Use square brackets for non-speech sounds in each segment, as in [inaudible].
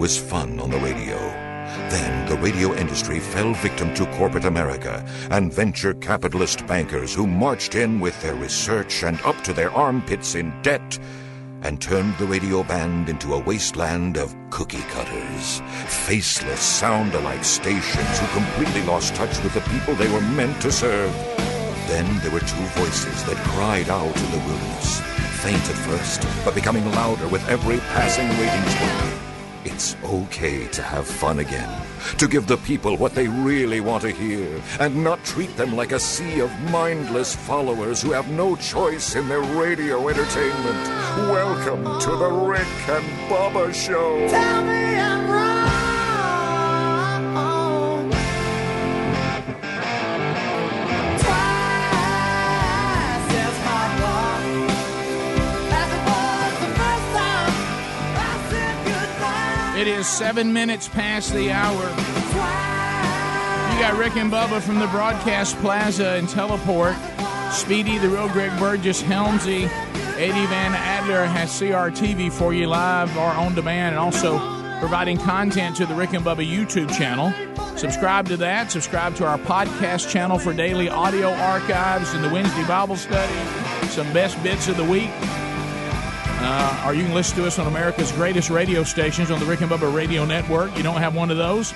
was fun on the radio. Then the radio industry fell victim to corporate America and venture capitalist bankers who marched in with their research and up to their armpits in debt and turned the radio band into a wasteland of cookie cutters, faceless, sound alike stations who completely lost touch with the people they were meant to serve. Then there were two voices that cried out in the wilderness, faint at first, but becoming louder with every passing ratings word. It's okay to have fun again, to give the people what they really want to hear, and not treat them like a sea of mindless followers who have no choice in their radio entertainment. Welcome to the Rick and Bubba Show. It is seven minutes past the hour. You got Rick and Bubba from the Broadcast Plaza and Teleport. Speedy, the real Greg Burgess, Helmsy, Eddie Van Adler has CRTV for you live or on demand, and also providing content to the Rick and Bubba YouTube channel. Subscribe to that. Subscribe to our podcast channel for daily audio archives and the Wednesday Bible study, some best bits of the week. Uh, or you can listen to us on America's greatest radio stations on the Rick and Bubba Radio Network. You don't have one of those?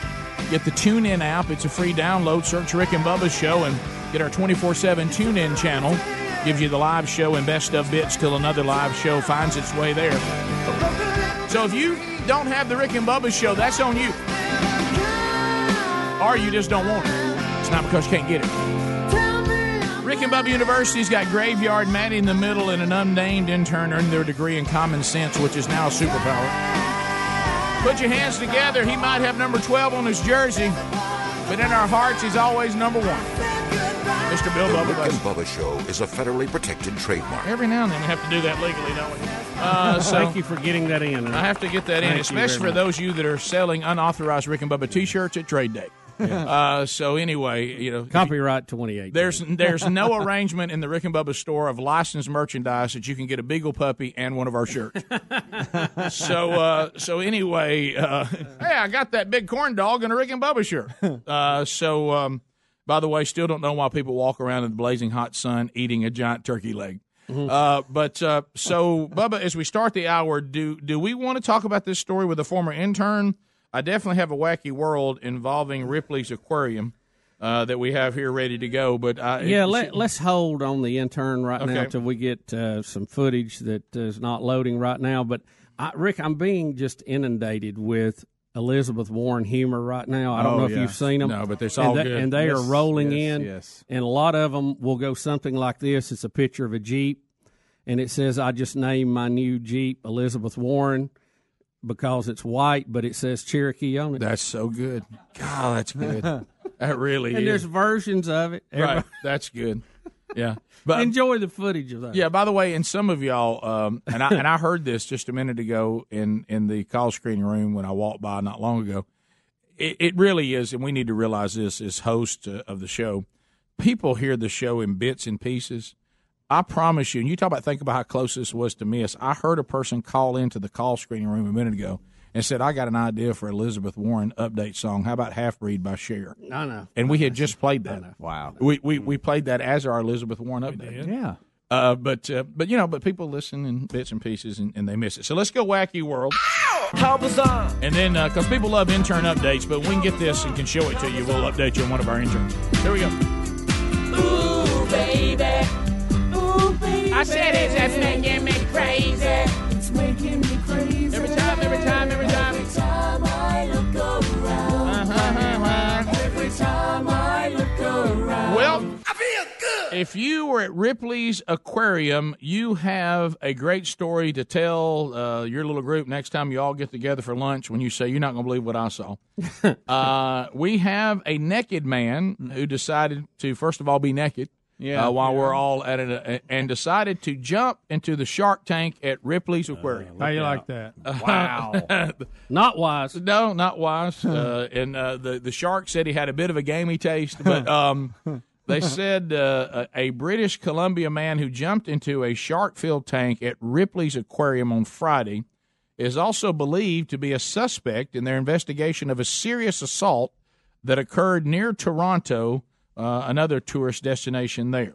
Get the TuneIn app. It's a free download. Search Rick and Bubba's show and get our 24 7 TuneIn channel. Gives you the live show and best of bits till another live show finds its way there. So if you don't have the Rick and Bubba show, that's on you. Or you just don't want it. It's not because you can't get it. Rick and Bubba University's got Graveyard, Maddie in the middle, and an unnamed intern earned their degree in common sense, which is now a superpower. Put your hands together. He might have number 12 on his jersey, but in our hearts, he's always number one. Mr. Bill The Bubba Rick and Bubba Show is a federally protected trademark. Every now and then we have to do that legally, don't we? Uh, [laughs] so Thank you for getting that in. I have to get that in, Thank you especially very for those of you that are selling unauthorized Rick and Bubba T-shirts at Trade Day. Uh, so anyway, you know, Copyright 28. there's there's no [laughs] arrangement in the Rick and Bubba store of licensed merchandise that you can get a Beagle puppy and one of our shirts. [laughs] so uh, so anyway, uh, hey, I got that big corn dog and a Rick and Bubba shirt. [laughs] Uh, so um, by the way, still don't know why people walk around in the blazing hot sun eating a giant turkey leg. Uh, but uh, so Bubba, as we start the hour, do do we want to talk about this story with a former intern? I definitely have a wacky world involving Ripley's Aquarium uh, that we have here ready to go. But I, yeah, let, let's hold on the intern right now Okay. until we get uh, some footage that is not loading right now. But I, Rick, I'm being just inundated with Elizabeth Warren humor right now. I don't Oh, know if yeah. you've seen them. No, but and all they, good. and they are rolling yes, in. yes. And a lot of them will go something like this. It's a picture of a Jeep, and it says, "I just named my new Jeep Elizabeth Warren." Because it's white, but it says Cherokee on it. That's so good. God, that's good. [laughs] that really is. and is. there's versions of it. right. That's good. [laughs] Yeah. But Enjoy the footage of that. yeah, by the way, and some of y'all, um, and I and I heard this just a minute ago in in the call screening room when I walked by not long ago. It, it really is, and we need to realize this as hosts uh, of the show. People hear the show in bits and pieces. I promise you, and you talk about think about how close this was to miss. I heard a person call into the call screening room a minute ago and said, "I got an idea for Elizabeth Warren update song. How about Half Breed by Cher?" I know. And we had just played that. Wow. We, we we played that as our Elizabeth Warren update. Yeah. Uh, but uh, but you know, but people listen in bits and pieces and, and they miss it. So let's go wacky world. How bizarre! And then because people love intern updates, but we can get this and can show it to you. We'll update you on one of our interns. Here we go. Baby. I said just making me crazy. It's making me crazy. Every time, every time, every time. Every time I look around. Every time I look around. Well, I feel good. If you were at Ripley's Aquarium, you have a great story to tell uh, your little group next time you all get together for lunch when you say, You're not going to believe what I saw. [laughs] uh, we have a naked man who decided to, first of all, be naked. Yeah, uh, while yeah. we're all at it, and decided to jump into the shark tank at Ripley's Aquarium. How you like that? [laughs] Wow. [laughs] Not wise. No, not wise. [laughs] uh, and uh, the the shark said he had a bit of a gamey taste, but um, they said uh, a, a British Columbia man who jumped into a shark filled tank at Ripley's Aquarium on Friday is also believed to be a suspect in their investigation of a serious assault that occurred near Toronto, uh, another tourist destination there.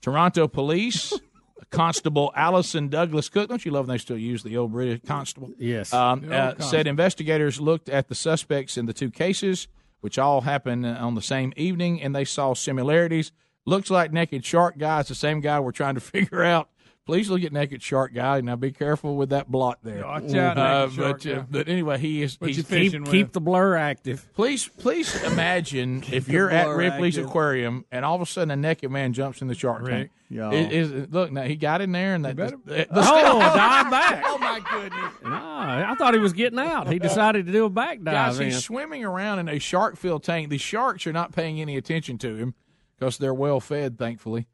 Toronto police, [laughs] Constable Allison Douglas Cook. Don't you love when they still use the old British constable? Yes. Um, uh, said investigators looked at the suspects in the two cases, which all happened uh, on the same evening, and they saw similarities. Looks like Naked Shark guy. It's the same guy we're trying to [laughs] figure out. Please look at Naked Shark guy. Now be careful with that blot there. Watch out, Uh, Naked Shark but, uh, but anyway, he is. What He's, you he- fishing keep the blur active. please, please imagine if you're at Ripley's active. aquarium and all of a sudden a naked man jumps in the shark tank. Rick. Yo. It is- look now he got in there and that. better- the- Oh, dive [laughs] back. oh my goodness. No, I thought he was getting out. He decided to do a back Guys, dive. in. he's swimming around in a shark filled tank. The sharks are not paying any attention to him because they're well fed, thankfully.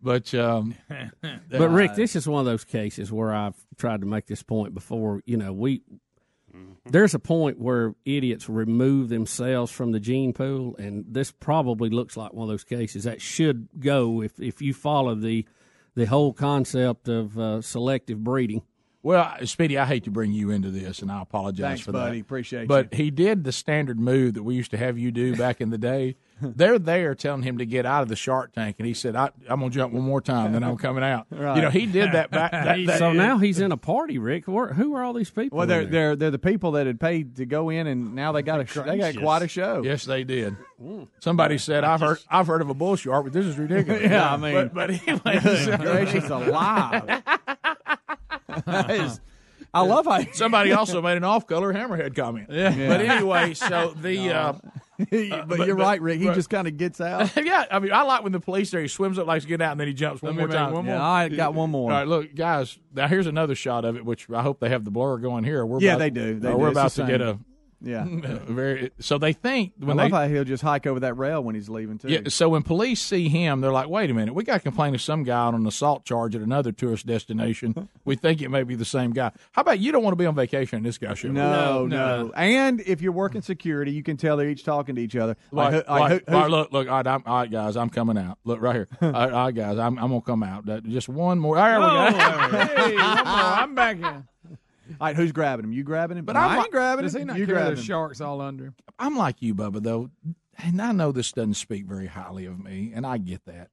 But um, [laughs] But Rick, this is one of those cases where I've tried to make this point before. You know, we there's a point where idiots remove themselves from the gene pool, and this probably looks like one of those cases that should go if if you follow the the whole concept of uh, selective breeding. Well, Speedy, I hate to bring you into this, and I apologize Thanks, for buddy. that. Appreciate But he did the standard move that we used to have you do back in the day. [laughs] They're there telling him to get out of the shark tank, and he said, I, "I'm gonna jump one more time, then I'm [laughs] coming out." You know, he did that back. [laughs] That, that- So now he's in a party, Rick. Where, who are all these people? Well, they're they're they're the people that had paid to go in, and now they got a sh- they got quite a show. Yes, they did. Mm. Somebody said, "I've heard, I've heard of a bull shark, but this is ridiculous." Yeah, I mean- but, but anyway, so- Gracious alive! Is- [laughs] I love how somebody also made an off-color hammerhead comment. Yeah. But anyway, so [laughs] the [laughs] uh, but, you're right, Rick. He but- just kind of gets out. yeah, I mean, I like when the police there. He swims up likes to get out, and then he jumps one more time. one Yeah, I got one more. right, look, guys. Now here's another shot of it, which I hope they have the blur going here. We're Yeah, about, they do. They uh, do. we're It's about to get a. Yeah, [laughs] very. So they think I when love they how he'll just hike over that rail when he's leaving too. Yeah, so when police see him, they're like, wait a minute, we got to complain to some guy on an assault charge at another tourist destination. [laughs] we think it may be the same guy. How about you don't want to be on vacation in this guy's show? No, no, And if you're working security, you can tell they're each talking to each other. Like, Like, like, like- who- all right, look, look, all right, I'm, all right, guys, I'm coming out. Look right here. [laughs] all, right, all right, guys, I'm, I'm going to come out. Just one more. There we go. hey, one more. I'm back in. All right, who's grabbing him? You grabbing him? But No, I'm like- grabbing Does him. he not you grabbing him. sharks all under him? I'm like you, Bubba, though. And I know this doesn't speak very highly of me, and I get that.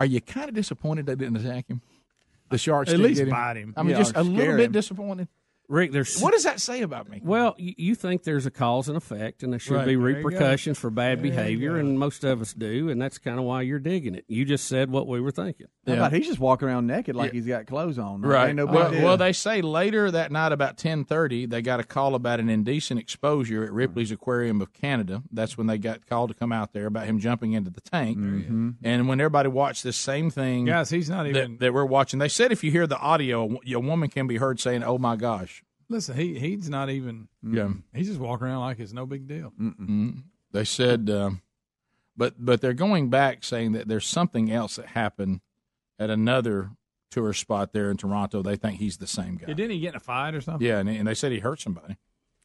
Are you kind of disappointed they didn't attack him? The Sharks At didn't least him? bite him. I mean, Yeah, just a little scare bit him. disappointed. Rick, there's What does that say about me? Well, you, you think there's a cause and effect, and there should Right, be there repercussions for bad There behavior, and most of us do, and that's kind of why you're digging it. You just said what we were thinking. How Yeah. about he's just walking around naked like Yeah. he's got clothes on? Right. Ain't no well, well, they say later that night, about ten thirty, they got a call about an indecent exposure at Ripley's Aquarium of Canada. That's when they got called to come out there about him jumping into the tank. Mm-hmm. And when everybody watched this same thing Guys, he's not even. that, that we're watching, they said if you hear the audio, a a woman can be heard saying, "Oh my gosh." Listen, he he's not even. Yeah. He's just walking around like it's no big deal. Mm, They said, um, but but they're going back saying that there's something else that happened at another tourist spot there in Toronto. They think he's the same guy. Didn't he get in a fight or something? Yeah, and, and they said he hurt somebody.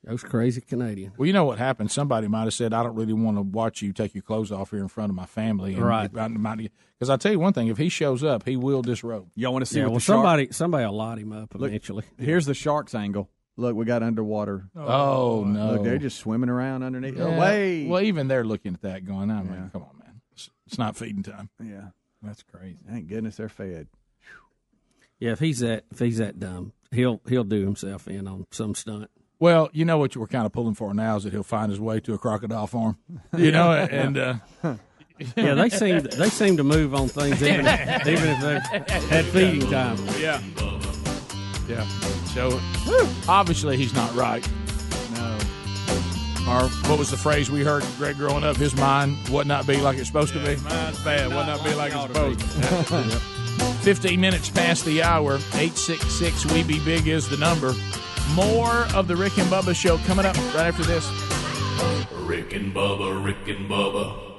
Those crazy Canadians. Well, you know what happened? Somebody might have said, "I don't really want to watch you take your clothes off here in front of my family." And Right. Because I tell you one thing: if he shows up, he will disrobe. Y'all want to see Yeah, what well, the shark? somebody somebody will light him up eventually. Here's the sharks angle. Look, we got underwater. Oh, oh, no! Look, they're just swimming around underneath. Yeah. Away. Well, even they're looking at that, going, oh, "I mean, Yeah. come on, man, it's, it's not feeding time." yeah. That's crazy. Thank goodness they're fed. Yeah, if he's that if he's that dumb, he'll he'll do himself in on some stunt. Well, you know what we're kind of pulling for now is that he'll find his way to a crocodile farm, you know, [laughs] and uh, Yeah, they seem they seem to move on things even even if they had feeding time. yeah, yeah. So obviously he's not right. No. Or what was the phrase we heard, Greg, growing up? His mind would not be like it's supposed to be. Mine's bad. Would not be like it's supposed to. be. [laughs] 15 minutes past the hour. 866 We Be Big is the number. More of the Rick and Bubba show coming up right after this. Rick and Bubba, Rick and Bubba.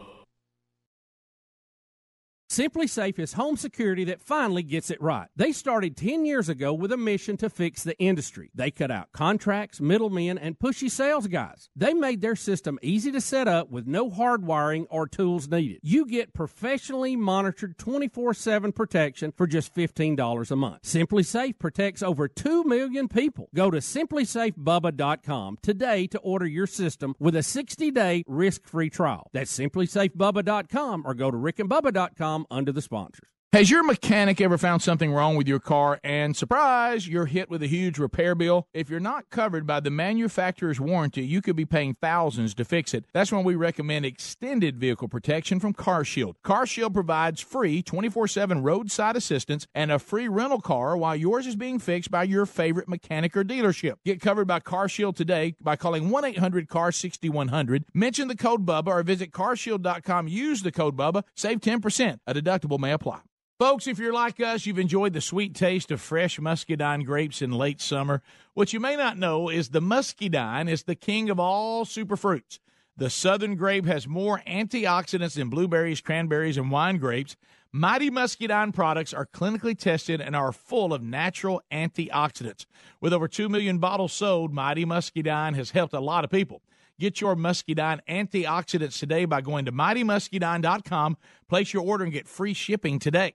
SimpliSafe is home security that finally gets it right. They started 10 years ago with a mission to fix the industry. They cut out contracts, middlemen, and pushy sales guys. They made their system easy to set up with no hard wiring or tools needed. You get professionally monitored 24 7 protection for just $15 a month. SimpliSafe protects over 2 million people. Go to simplisafebubba.com today to order your system with a 60 day risk free trial. That's simplisafebubba.com or go to rickandbubba.com under the sponsors. Has your mechanic ever found something wrong with your car and surprise, you're hit with a huge repair bill? If you're not covered by the manufacturer's warranty, you could be paying thousands to fix it. That's when we recommend extended vehicle protection from CarShield. CarShield provides free 24/7 roadside assistance and a free rental car while yours is being fixed by your favorite mechanic or dealership. Get covered by CarShield today by calling 1-800-CAR-6100, mention the code BUBBA or visit carshield.com, use the code BUBBA, save 10%. A deductible may apply. Folks, if you're like us, you've enjoyed the sweet taste of fresh muscadine grapes in late summer. What you may not know is the muscadine is the king of all superfruits. The southern grape has more antioxidants than blueberries, cranberries, and wine grapes. Mighty Muscadine products are clinically tested and are full of natural antioxidants. With over 2 million bottles sold, Mighty Muscadine has helped a lot of people. Get your Muscadine antioxidants today by going to mightymuscadine.com. Place your order and get free shipping today.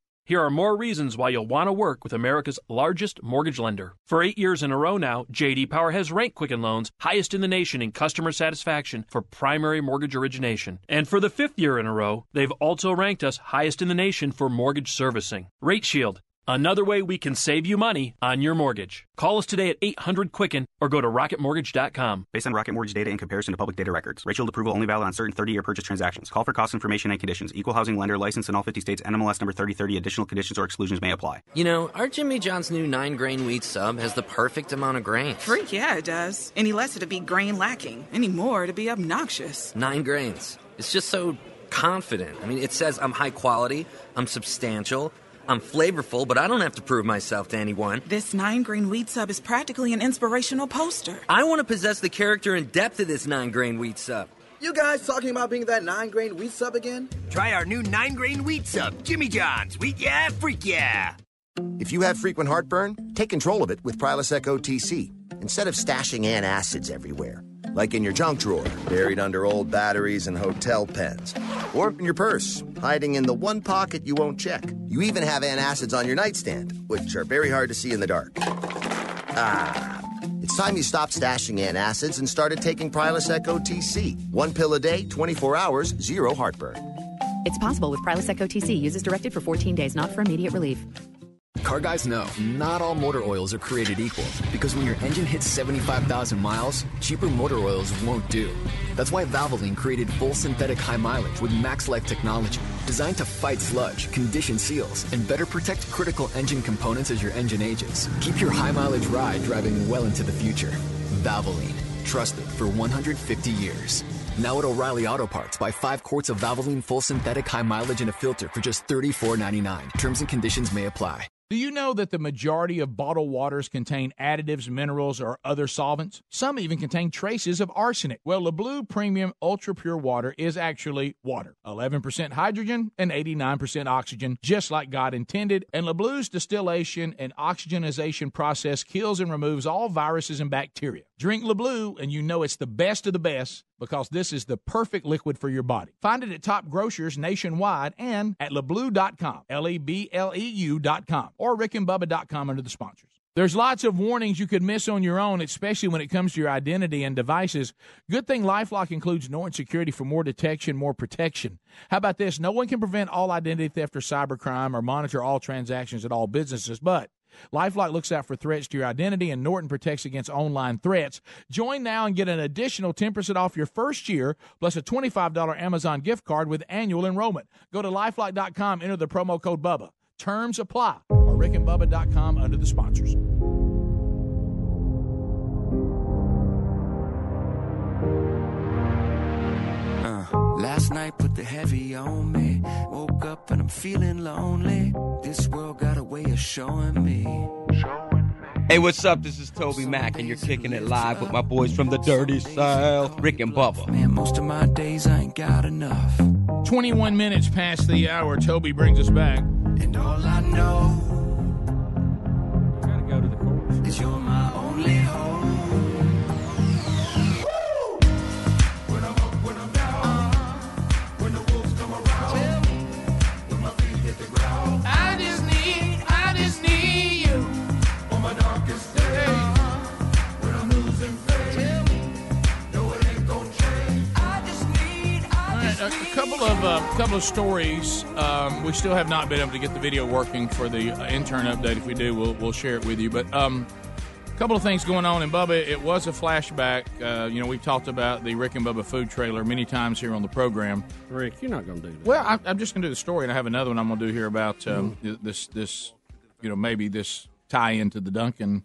Here are more reasons why you'll want to work with America's largest mortgage lender. For eight years in a row now, JD Power has ranked Quicken Loans highest in the nation in customer satisfaction for primary mortgage origination. And for the fifth year in a row, they've also ranked us highest in the nation for mortgage servicing. Rate Shield. Another way we can save you money on your mortgage. Call us today at 800 Quicken or go to rocketmortgage.com. Based on Rocket Mortgage data in comparison to public data records. Rate Shield approval only valid on certain 30-year purchase transactions. Call for cost information and conditions. Equal housing lender license in all 50 states. NMLS number 3030. Additional conditions or exclusions may apply. You know, our Jimmy John's new nine grain wheat sub has the perfect amount of grains. Freak, yeah, it does. Any less it'd be grain lacking. Any more it'd be obnoxious. Nine grains. It's just so confident. I mean, it says I'm high quality, I'm substantial, I'm flavorful, but I don't have to prove myself to anyone. This nine grain wheat sub is practically an inspirational poster. I want to possess the character and depth of this nine grain wheat sub. You guys talking about being that nine grain wheat sub again? Try our new nine grain wheat sub, Jimmy John's. Wheat yeah, freak yeah. If you have frequent heartburn, take control of it with Prilosec OTC instead of stashing antacids everywhere, like in your junk drawer, buried under old batteries and hotel pens, or in your purse, hiding in the one pocket you won't check. You even have antacids on your nightstand, which are very hard to see in the dark. Ah. It's time you stopped stashing antacids and started taking Prilosec OTC. One pill a day, 24 hours, zero heartburn. It's possible with Prilosec OTC. Uses directed for 14 days, not for immediate relief. Car guys know not all motor oils are created equal because when your engine hits 75,000 miles, cheaper motor oils won't do. That's why Valvoline created full synthetic high mileage with Max Life technology, designed to fight sludge, condition seals, and better protect critical engine components as your engine ages. Keep your high mileage ride driving well into the future. Valvoline, trusted for 150 years. Now at O'Reilly Auto Parts, buy five quarts of Valvoline full synthetic high mileage and a filter for just $34.99. Terms and conditions may apply. Do you know that the majority of bottled waters contain additives, minerals, or other solvents? Some even contain traces of arsenic. Well, LeBleu Premium Ultra Pure Water is actually water 11% hydrogen and 89% oxygen, just like God intended. And LeBleu's distillation and oxygenization process kills and removes all viruses and bacteria. Drink LeBleu, and you know it's the best of the best because this is the perfect liquid for your body. Find it at top grocers nationwide and at lebleu.com, L E B L E U.com, or rickandbubba.com under the sponsors. There's lots of warnings you could miss on your own, especially when it comes to your identity and devices. Good thing Lifelock includes Norton Security for more detection, more protection. How about this? No one can prevent all identity theft or cybercrime or monitor all transactions at all businesses, but Lifelock looks out for threats to your identity, and Norton protects against online threats. Join now and get an additional 10% off your first year, plus a $25 Amazon gift card with annual enrollment. Go to lifelock.com, enter the promo code BUBBA. Terms apply. Or rickandbubba.com under the sponsors. Last night put the heavy on me. Woke up and I'm feeling lonely. This world got a way of showing me. Hey, what's up? This is TobyMac, and you're kicking it live with my boys from the Dirty South, Rick and Bubba. Man, most of my days I ain't got enough. 21 minutes past the hour. Toby brings us back. And all I know couple of uh, couple of stories. Um, we still have not been able to get the video working for the uh, intern update. If we do, we'll we'll share it with you. But um, a couple of things going on in Bubba. It was a flashback. Uh, you know, we've talked about the Rick and Bubba food trailer many times here on the program. Rick, you're not going to do that. Well, I, I'm just going to do the story, and I have another one I'm going to do here about um, this this you know maybe this tie into the Dunkin'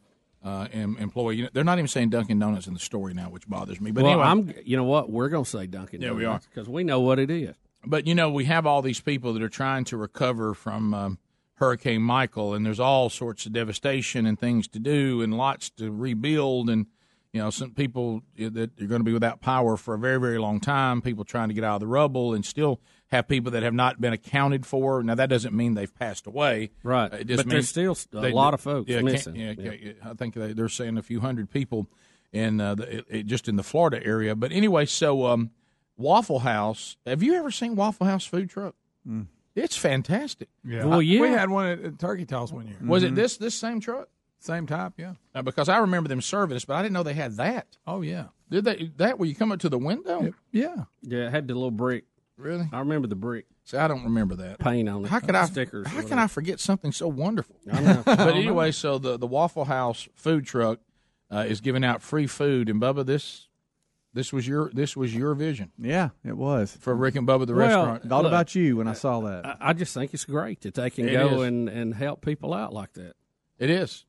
uh, em- employee. You know, they're not even saying Dunkin' Donuts in the story now, which bothers me. But well, anyway, I'm. You know what? We're going to say Dunkin'. Yeah, we are. because we know what it is. But you know, we have all these people that are trying to recover from um, Hurricane Michael, and there's all sorts of devastation and things to do, and lots to rebuild, and you know, some people that are going to be without power for a very, very long time. People trying to get out of the rubble, and still have people that have not been accounted for. Now, that doesn't mean they've passed away, Right. It just But there's still a they- lot of folks yeah, missing. Yeah, Yeah. can't- I think they, they're saying a few hundred people in uh, the, it, it- just in the Florida area. But anyway, so um, Waffle House. Have you ever seen Waffle House food truck? It's fantastic. Yeah. Well, yeah. We had one at, at Turkey Toss one year. Was it this this same truck? Same type, yeah. Uh, because I remember them serving us, but I didn't know they had that. Oh yeah. Did they that where you come up to the window? Yeah. Yeah, it had the little brick. Really? I remember the brick. See, I don't remember that. Paint on it. How could I? Stickers. How can I forget something so wonderful? I know. [laughs] I but know. anyway, so the the Waffle House food truck uh, is giving out free food, and Bubba, this this was your this was your vision Yeah, it was. for Rick and Bubba the Well, restaurant. Thought Look, about you when I saw that. I, I just think it's great that they can It go is. and, and help people out like that. It is.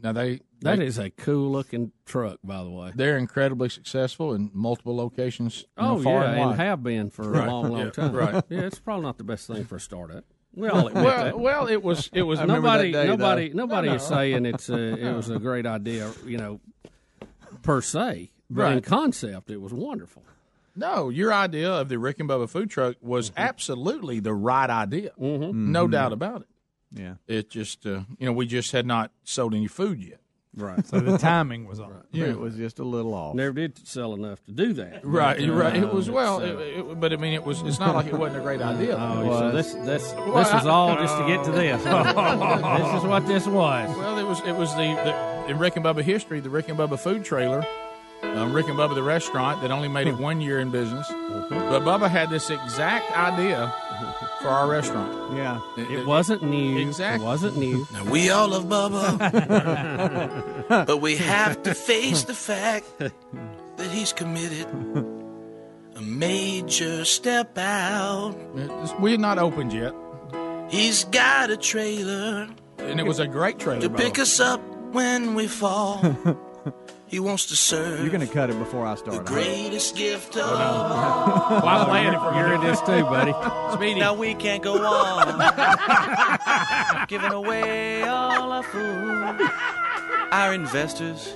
Now they That they, is a cool looking truck, by the way. they're incredibly successful in multiple locations. Oh far yeah, and and have been for Right. a long, long Yeah, time. right. [laughs] Yeah, it's probably not the best thing for a startup. We all admit well, that. well, it was [laughs] it was nobody, that day, nobody, though. nobody No, is saying it's a, [laughs] it was a great idea, you know, per se. But in Right. concept, it was wonderful. No, your idea of the Rick and Bubba food truck was Mm-hmm. absolutely the right idea. No doubt about it. Yeah. It just, uh, you know, we just had not sold any food yet. Right. So the timing was on. Yeah. It was just a little off. Never did sell enough to do that. Right, you're right. It was well, it, it, but I mean, it was. It's not like it wasn't a great idea. Oh, so this this Well, this was I- all just to get to this. [laughs] this is what this was. Well, it was. It was the, the in Rick and Bubba history, the Rick and Bubba food trailer, um, Rick and Bubba the restaurant that only made it one year in business. But Bubba had this exact idea for our restaurant. Yeah. It wasn't new. Exactly. It wasn't new. Now, we all love Bubba, [laughs] but we have to face the fact that he's committed a major step out. We had not opened yet, He's got a trailer and it was a great trailer. to by pick way. us up when we fall. [laughs] he wants to serve You're going to cut it before I start. the start. greatest gift of Well, I'm playing it for You're in this too, buddy. [laughs] Speedy. Now we can't go on [laughs] giving away all our food. Our investors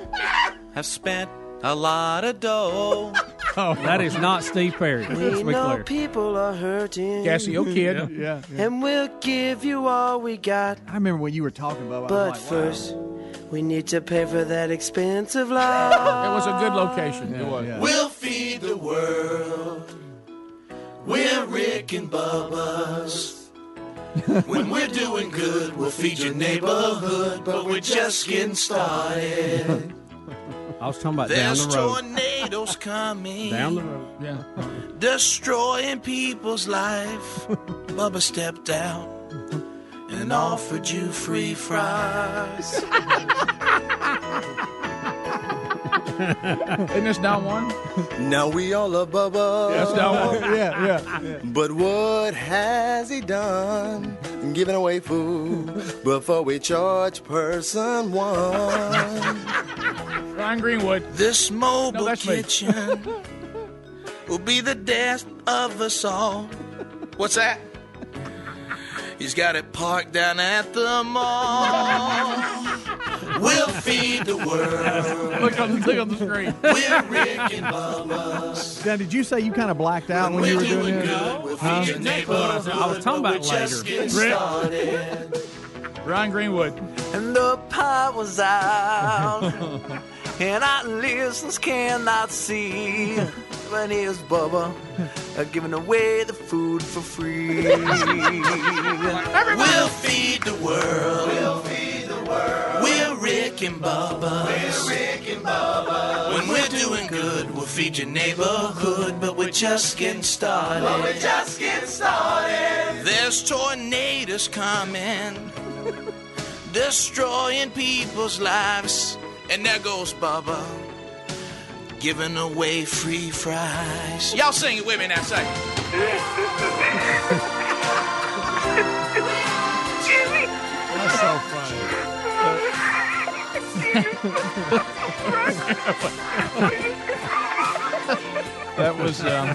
have spent a lot of dough. Oh, that is not Steve Perry. Let's We be know clear. people are hurting. Casio kid. Yeah, yeah. And we'll give you all we got. I remember when you were talking about. But like, wow. First, we need to pay for that expensive life. It was a good location. it was. yeah. We'll feed the world. We're Rick and Bubba's. [laughs] when we're doing good, we'll feed your neighborhood. But we're just getting started. I was talking about down There's the road. tornadoes coming. Down the road. Yeah. destroying people's life. [laughs] Bubba stepped out and offered you free fries. [laughs] Isn't this Don Juan? Now we all love Bubba. That's Don Juan. [laughs] yeah, yeah. But what has he done? Giving away food before we charge person one. Ryan Greenwood. This mobile No, kitchen [laughs] will be the death of us all. What's that? He's got it parked down at the mall. We'll feed the world. Look on, look on the screen. We're Rick and Bubba's. Now, did you say you kind of blacked out when you were doing this? Huh? I was talking about later. getting. Ryan Greenwood. And the power was out, [laughs] and listen, cannot see. But here's Bubba uh, giving away the food for free. We'll feed the world. We'll feed the world. We're Rick and Bubba. We're Rick and Bubba. When we're doing good, we'll feed your neighborhood, but we're just getting started. But we're just getting started. There's tornadoes coming, [laughs] destroying people's lives, and there goes Bubba. Giving away free fries. Y'all sing it with me now, say. That's so funny. That was um,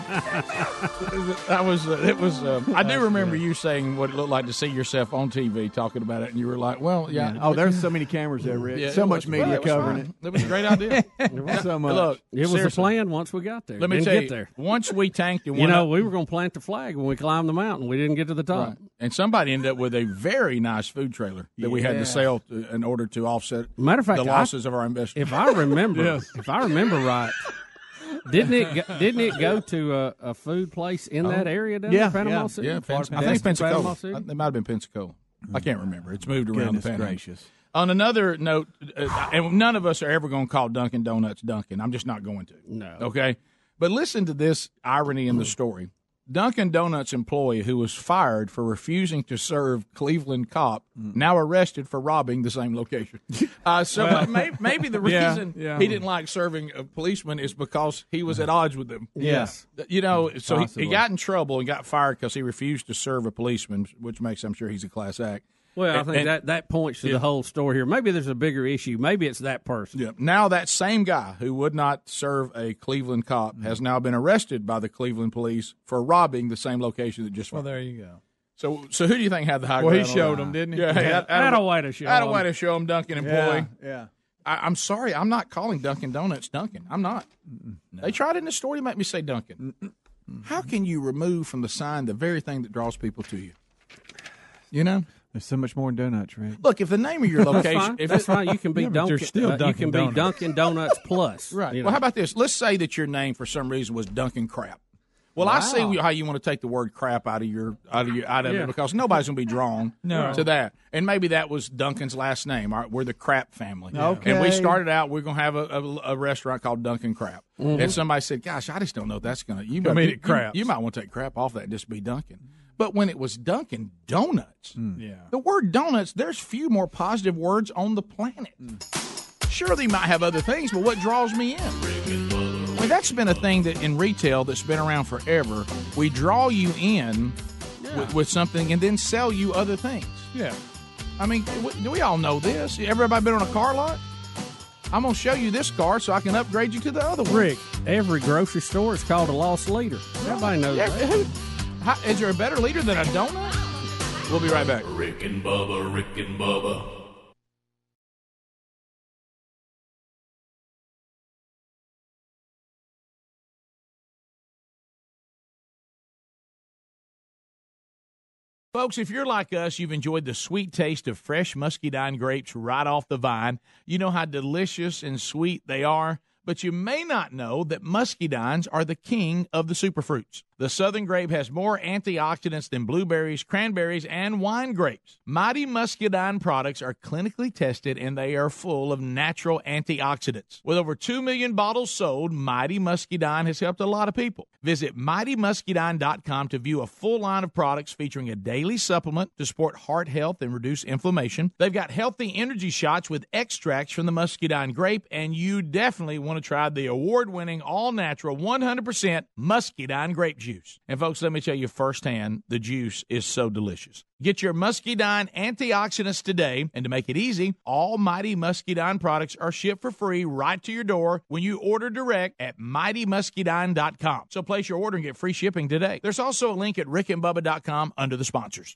that was uh, it was. Um, I do remember you saying what it looked like to see yourself on TV talking about it, and you were like, "Well, yeah." Oh, there's so many cameras there, Rick. Yeah, so much was- media well, it covering fine. it. It was a great idea. [laughs] So much. Look, It was a seriously, plan once we got there. Let me Didn't tell get you, there. once we tanked and You know, up- we were going to plant the flag when we climbed the mountain. We didn't get to the top. Right. And somebody ended up with a very nice food trailer that we had to sell to, in order to offset Matter of fact, the I- losses of our investment. If I remember, [laughs] Yes. if I remember right, didn't it go, didn't it go to a, a food place in Oh. that area down yeah, Panama yeah, City? yeah, Pens- I think Pensacola. City? It might have been Pensacola. I can't remember. It's moved around Goodness the Panama. gracious. On another note, uh, and none of us are ever going to call Dunkin' Donuts Dunkin'. I'm just not going to. No. Okay. But listen to this irony in the story. Dunkin' Donuts employee who was fired for refusing to serve Cleveland cop now arrested for robbing the same location. [laughs] Uh, so Well, [laughs] may, maybe the [laughs] reason yeah. he didn't like serving a policeman is because he was at odds with them. Yes. You know, so he, he got in trouble and got fired because he refused to serve a policeman, which makes I'm sure he's a class act. Well, I think and- that, that points to Yeah. the whole story here. Maybe there's a bigger issue. Maybe it's that person. Yeah. Now that same guy who would not serve a Cleveland cop Mm-hmm. has now been arrested by the Cleveland police for robbing the same location that just. Well, fired. there you go. So, so who do you think had the high Well, he ground on showed that? him, didn't he? Yeah, Yeah. had- Had had a way to show Had a him. way to show him, Dunkin' employee. Yeah, yeah. I, I'm sorry, I'm not calling Dunkin' Donuts Dunkin'. I'm not. They tried in the story to make me say Dunkin'. How can you remove from the sign the very thing that draws people to you? You know. There's so much more in donuts, Rick. Look, if the name of your That's location, fine. if That's it- fine. You can be [laughs] Yeah, but Dunkin'. there's still uh, you Dunkin' can be Donuts. Dunkin' Donuts Plus. [laughs] Right. you Well, how about this? Let's say that your name for some reason was Duncan Crap. Well, I see how you want to take the word crap out of your out of your out of Yeah. it because nobody's going to be drawn [laughs] No. to that. And maybe that was Duncan's last name. All right, we're the Crap family. Okay. And we started out we're going to have a, a, a restaurant called Duncan Crap. Mhm. And somebody said, "Gosh, I just don't know if that's going to you Gonna might make you, it craps. You, you might want to take crap off that and just be Duncan." But when it was Dunkin' Donuts, hmm. Yeah. the word donuts, there's few more positive words on the planet. Hmm. Sure, they might have other things, but what draws me in? I mean, that's been a thing that in retail that's been around forever. We draw you in with, with something and then sell you other things. Yeah. I mean, we, we all know this. Everybody been on a car lot? I'm going to show you this car so I can upgrade you to the other one. Rick, every grocery store is called a lost leader. Everybody knows Yeah, that. How, is there a better leader than a donut? We'll be right back. Rick and Bubba, Rick and Bubba. Folks, if you're like us, you've enjoyed the sweet taste of fresh muscadine grapes right off the vine. You know how delicious and sweet they are, but you may not know that muscadines are the king of the superfruits. The southern grape has more antioxidants than blueberries, cranberries, and wine grapes. Mighty Muscadine products are clinically tested and they are full of natural antioxidants. With over 2 million bottles sold, Mighty Muscadine has helped a lot of people. Visit mightymuscadine.com to view a full line of products featuring a daily supplement to support heart health and reduce inflammation. They've got healthy energy shots with extracts from the muscadine grape, and you definitely want to try the award winning, all natural, 100% muscadine grape juice. And, folks, let me tell you firsthand the juice is so delicious. Get your Muscadine antioxidants today, and to make it easy, all Mighty Muscadine products are shipped for free right to your door when you order direct at mightymuscadine.com. So place your order and get free shipping today. There's also a link at rickandbubba.com under the sponsors.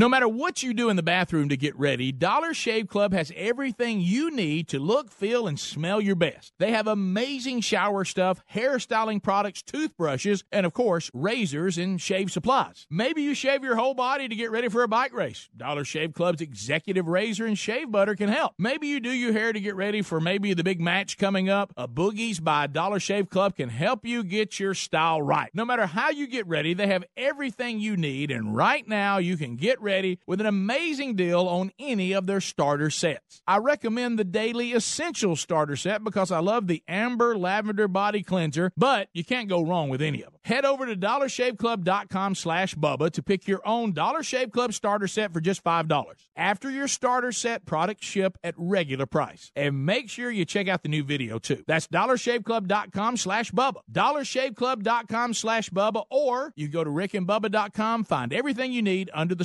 No matter what you do in the bathroom to get ready, Dollar Shave Club has everything you need to look, feel, and smell your best. They have amazing shower stuff, hairstyling products, toothbrushes, and of course, razors and shave supplies. Maybe you shave your whole body to get ready for a bike race. Dollar Shave Club's executive razor and shave butter can help. Maybe you do your hair to get ready for maybe the big match coming up. A Boogies by Dollar Shave Club can help you get your style right. No matter how you get ready, they have everything you need, and right now you can get ready with an amazing deal on any of their starter sets. I recommend the Daily Essential Starter Set because I love the Amber Lavender Body Cleanser, but you can't go wrong with any of them. Head over to dollarshaveclub.com slash Bubba to pick your own Dollar Shave Club starter set for just $5. After your starter set, products ship at regular price. And make sure you check out the new video too. That's dollarshaveclub.com slash Bubba. dollarshaveclub.com slash Bubba or you go to rickandbubba.com, find everything you need under the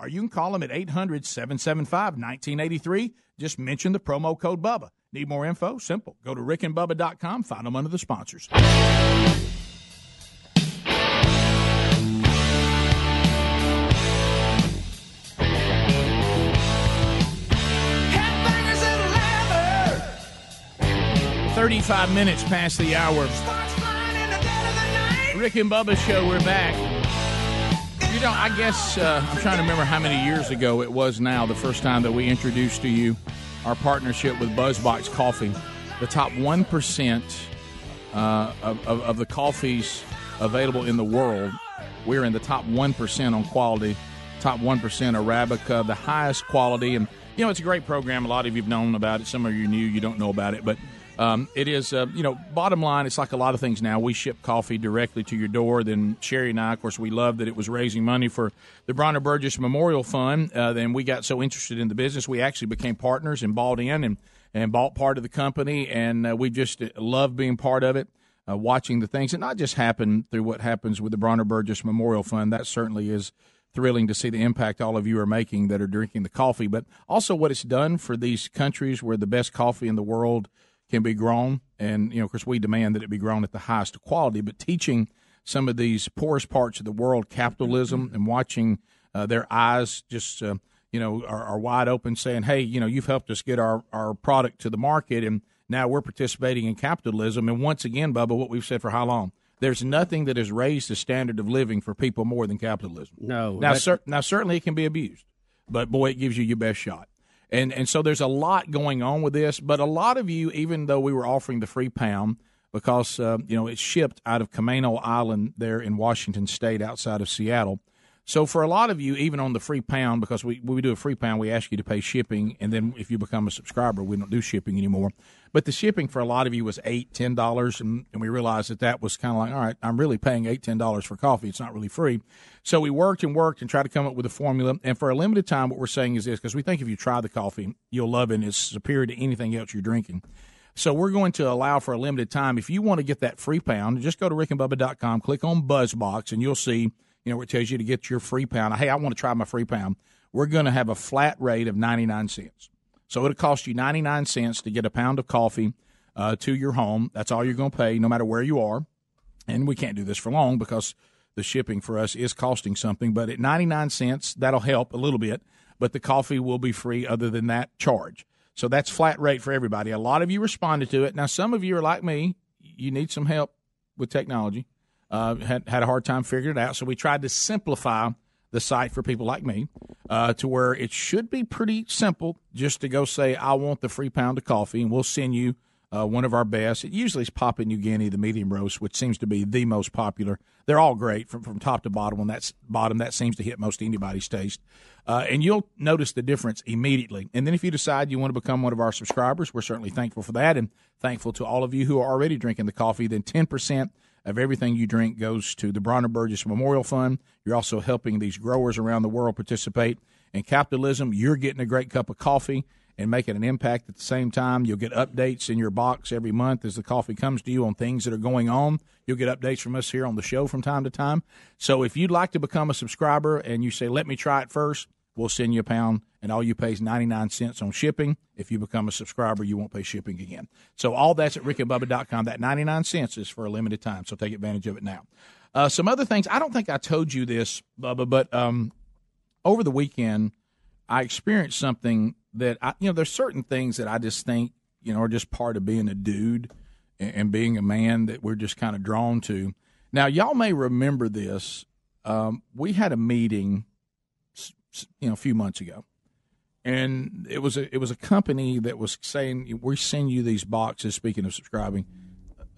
Or you can call them at 800 775 1983. Just mention the promo code BUBBA. Need more info? Simple. Go to rickandbubba.com, find them under the sponsors. Thirty-five minutes past the hour. Rick and Bubba show. We're back. You know, I guess uh, I'm trying to remember how many years ago it was now, the first time that we introduced to you our partnership with Buzzbox Coffee. The top 1% uh, of, of, of the coffees available in the world, we're in the top 1% on quality top one percent Arabica, the highest quality, and you know it's a great program. A lot of you've known about it. Some of you new, you don't know about it, but um, it is, uh, you know, bottom line, it's like a lot of things now. We ship coffee directly to your door. Then Sherry and I, of course, we love that it was raising money for the Bronner Burgess Memorial Fund. Uh, then we got so interested in the business, we actually became partners and bought in and, and bought part of the company. And uh, we just love being part of it. Uh, watching the things, and not just happen through what happens with the Bronner Burgess Memorial Fund. That certainly is thrilling to see the impact all of you are making that are drinking the coffee, but also what it's done for these countries where the best coffee in the world can be grown. And, you know, of course, we demand that it be grown at the highest quality, but teaching some of these poorest parts of the world capitalism and watching uh, their eyes just, uh, you know, are, are, wide open saying, hey, you know, you've helped us get our, our product to the market and now we're participating in capitalism. And once again, Bubba, what we've said for how long? There's nothing that has raised the standard of living for people more than capitalism. No. Now, cer- now certainly it can be abused, but boy, it gives you your best shot. And and so there's a lot going on with this, but a lot of you, even though we were offering the free pound because uh, you know it's shipped out of Camano Island there in Washington State, outside of Seattle. So for a lot of you, even on the free pound, because we we do a free pound, we ask you to pay shipping, and then if you become a subscriber, we don't do shipping anymore. But the shipping for a lot of you was eight, ten dollars, and, and we realized that that was kind of like, all right, I'm really paying eight, ten dollars for coffee. It's not really free. So we worked and worked and tried to come up with a formula. And for a limited time, what we're saying is this, because we think if you try the coffee, you'll love it. and It's superior to anything else you're drinking. So we're going to allow for a limited time. If you want to get that free pound, just go to rickandbubba.com, click on BuzzBox, and you'll see you know, where it tells you to get your free pound. Hey, I want to try my free pound. We're going to have a flat rate of 99 cents. So it'll cost you 99 cents to get a pound of coffee uh, to your home. That's all you're going to pay, no matter where you are. And we can't do this for long because the shipping for us is costing something. But at 99 cents, that'll help a little bit. But the coffee will be free other than that charge. So that's flat rate for everybody. A lot of you responded to it. Now, some of you are like me. You need some help with technology uh, had had a hard time figuring it out. So we tried to simplify the site for people like me uh, to where it should be pretty simple just to go say, I want the free pound of coffee, and we'll send you uh, one of our best. It usually is Papua New Guinea, the medium roast, which seems to be the most popular. They're all great from, from top to bottom. And that's bottom, that seems to hit most anybody's taste. Uh, and you'll notice the difference immediately. And then if you decide you want to become one of our subscribers, we're certainly thankful for that and thankful to all of you who are already drinking the coffee. Then 10% of everything you drink goes to the Bronner Burgess Memorial Fund. You're also helping these growers around the world participate in capitalism. You're getting a great cup of coffee and making an impact at the same time. You'll get updates in your box every month as the coffee comes to you on things that are going on. You'll get updates from us here on the show from time to time. So if you'd like to become a subscriber and you say, let me try it first, we'll send you a pound, and all you pay is 99 cents on shipping. If you become a subscriber, you won't pay shipping again. So all that's at rickandbubba.com. That 99 cents is for a limited time, so take advantage of it now. Uh, some other things, I don't think I told you this, Bubba, but um, over the weekend, I experienced something that, I, you know, there's certain things that I just think, you know, are just part of being a dude and, and being a man that we're just kind of drawn to. Now, y'all may remember this. Um, we had a meeting you know a few months ago, and it was a it was a company that was saying we send you these boxes. Speaking of subscribing,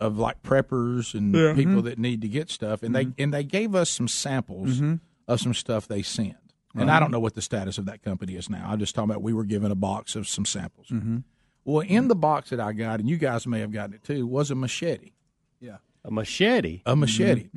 of like preppers and Yeah. people Mhm. that need to get stuff, and Mhm. they and they gave us some samples Mhm. of some stuff they sent. And Right. I don't know what the status of that company is now. I'm just talking about we were given a box of some samples. Mm-hmm. Well, in the box that I got, and you guys may have gotten it too, was a machete. Yeah. A machete. A machete.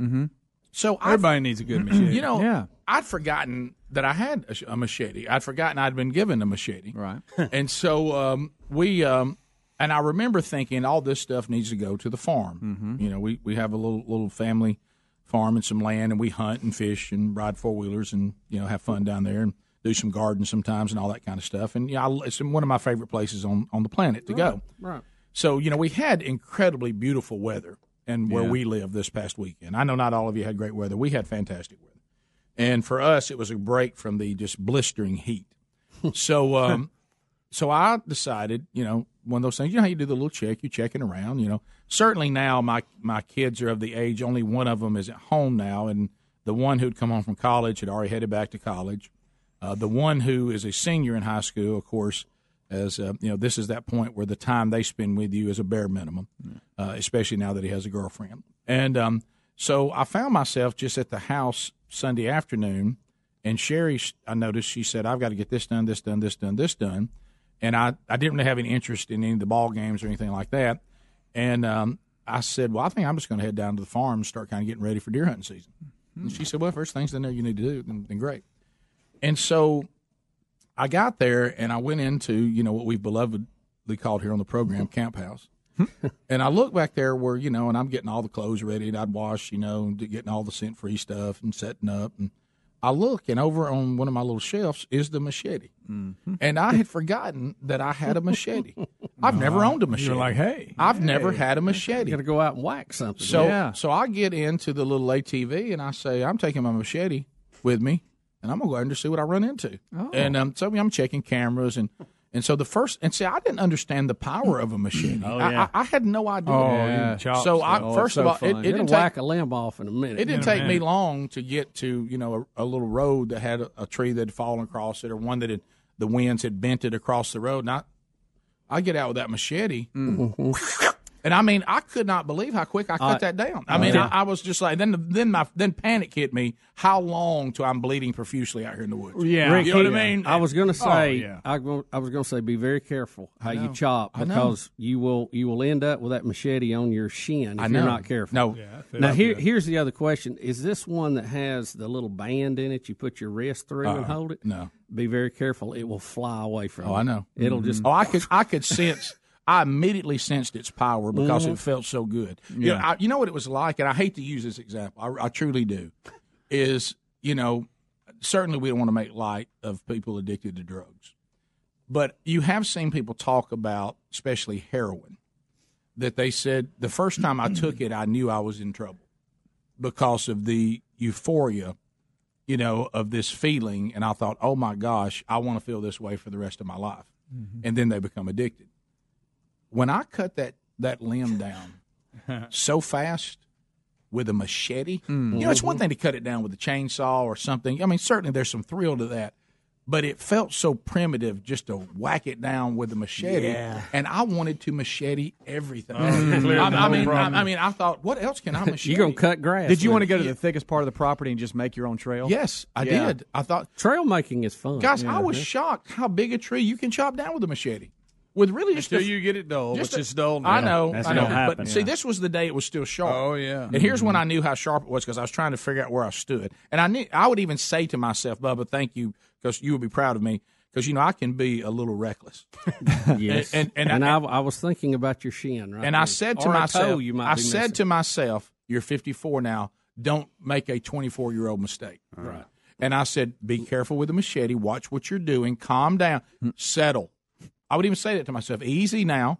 So everybody needs a good machete. You know, yeah. I'd forgotten that I had a, a machete. I'd forgotten I'd been given a machete. Right. [laughs] and so um, we, um, and I remember thinking all this stuff needs to go to the farm. Mm-hmm. You know, we, we have a little little family farm and some land, and we hunt and fish and ride four wheelers and you know have fun down there and do some garden sometimes and all that kind of stuff. And yeah, I, it's one of my favorite places on on the planet to go. Right. So, you know, we had incredibly beautiful weather and where Yeah. we live this past weekend. I know not all of you had great weather. We had fantastic weather. And for us, it was a break from the just blistering heat. [laughs] so, um, so I decided, you know, one of those things, you know how you do the little check, you're checking around, you know. Certainly now my, my kids are of the age, only one of them is at home now. And the one who'd come home from college had already headed back to college. Uh, the one who is a senior in high school, of course, as uh, you know, this is that point where the time they spend with you is a bare minimum, uh, especially now that he has a girlfriend. And um, so I found myself just at the house Sunday afternoon, And Sherry, I noticed she said, "I've got to get this done, this done, this done, this done," and I I didn't really have any interest in any of the ball games or anything like that. And um, I said, "Well, I think I'm just going to head down to the farm and start kind of getting ready for deer hunting season." And she said, "Well, first things in there you need to do, then, then great." And so I got there and I went into you know what we've belovedly called here on the program Camp House. [laughs] and I look back there where you know, and I'm getting all the clothes ready, and I'd wash, you know, and getting all the scent free stuff and setting up. And I look, and over on one of my little shelves is the machete, mm-hmm. and I had forgotten that I had a machete. [laughs] I've never owned a machete. You're like, hey, I've never had a machete. Got to go out and whack something. So Yeah. so I get into the little ATV and I say I'm taking my machete with me and I'm gonna go out and just see what I run into. Oh. And um, so I'm checking cameras and and so the first and see I didn't understand the power of a machete. Oh, I- yeah. I, I had no idea. Oh, yeah. So. I, Oh, it's first of all, it, fun. it It'll didn't take whack a limb off in a minute. it didn't take me long to get to you know a, a little road that had a, a tree that had fallen across it or one that had the winds had bent it across the road. Not, I, I get out with that machete, [laughs] and I mean I could not believe how quick I cut Uh, that down. I uh, mean yeah. I, I was just like then then my then panic hit me. How long till I'm bleeding profusely out here in the woods? Rick, you know what I mean. I was going to Oh, say, yeah. I, I was going to say, be very careful how you chop because you will you will end up with that machete on your shin if I you're not careful. No. Yeah, now here that. here's the other question: Is this one that has the little band in it? You put your wrist through and Uh-uh. hold it. No. Be very careful; it will fly away from. Oh, you. I know. It'll just. Oh, I could I could sense. I immediately sensed its power because Mhm. it felt so good. You, know, Yeah. I, you know what it was like, and I hate to use this example. I, I truly do. Is you know, certainly we don't want to make light of people addicted to drugs, but you have seen people talk about, especially heroin, that they said the first time I took it, I knew I was in trouble because of the euphoria you know, of this feeling, and I thought, oh my gosh, I want to feel this way for the rest of my life, and then they become addicted. When I cut that that limb down so fast with a machete, you know, it's one mm-hmm. thing to cut it down with a chainsaw or something. I mean, certainly there's some thrill to that, but it felt so primitive just to whack it down with a machete, Yeah. and I wanted to machete everything. Oh, I, I mean. I, I mean, I thought, what else can I [laughs] machete? You're gonna cut grass. Did you want to go to the thickest part of the property and just make your own trail? Yes, I Yeah. did. I thought trail making is fun. Guys, Yeah. I was shocked how big a tree you can chop down with a machete. With really just Until a- you get it dull, just which a- is dull I know, That's I know. happen. But see, this was the day it was still sharp. Oh, yeah. And here's when mm-hmm. I knew how sharp it was because I was trying to figure out where I stood. And I knew I would even say to myself, "Bubba, thank you," because you would be proud of me. Because you know I can be a little reckless. [laughs] Yes, And and, and, I, I, I was thinking about your shin, right? and I said to Or myself, you might I said missing. to myself, "You're 54 now. Don't make a 24 year old mistake." Right. And I said, "Be careful with the machete. Watch what you're doing. Calm down. Mm. Settle." I would even say that to myself. Easy now.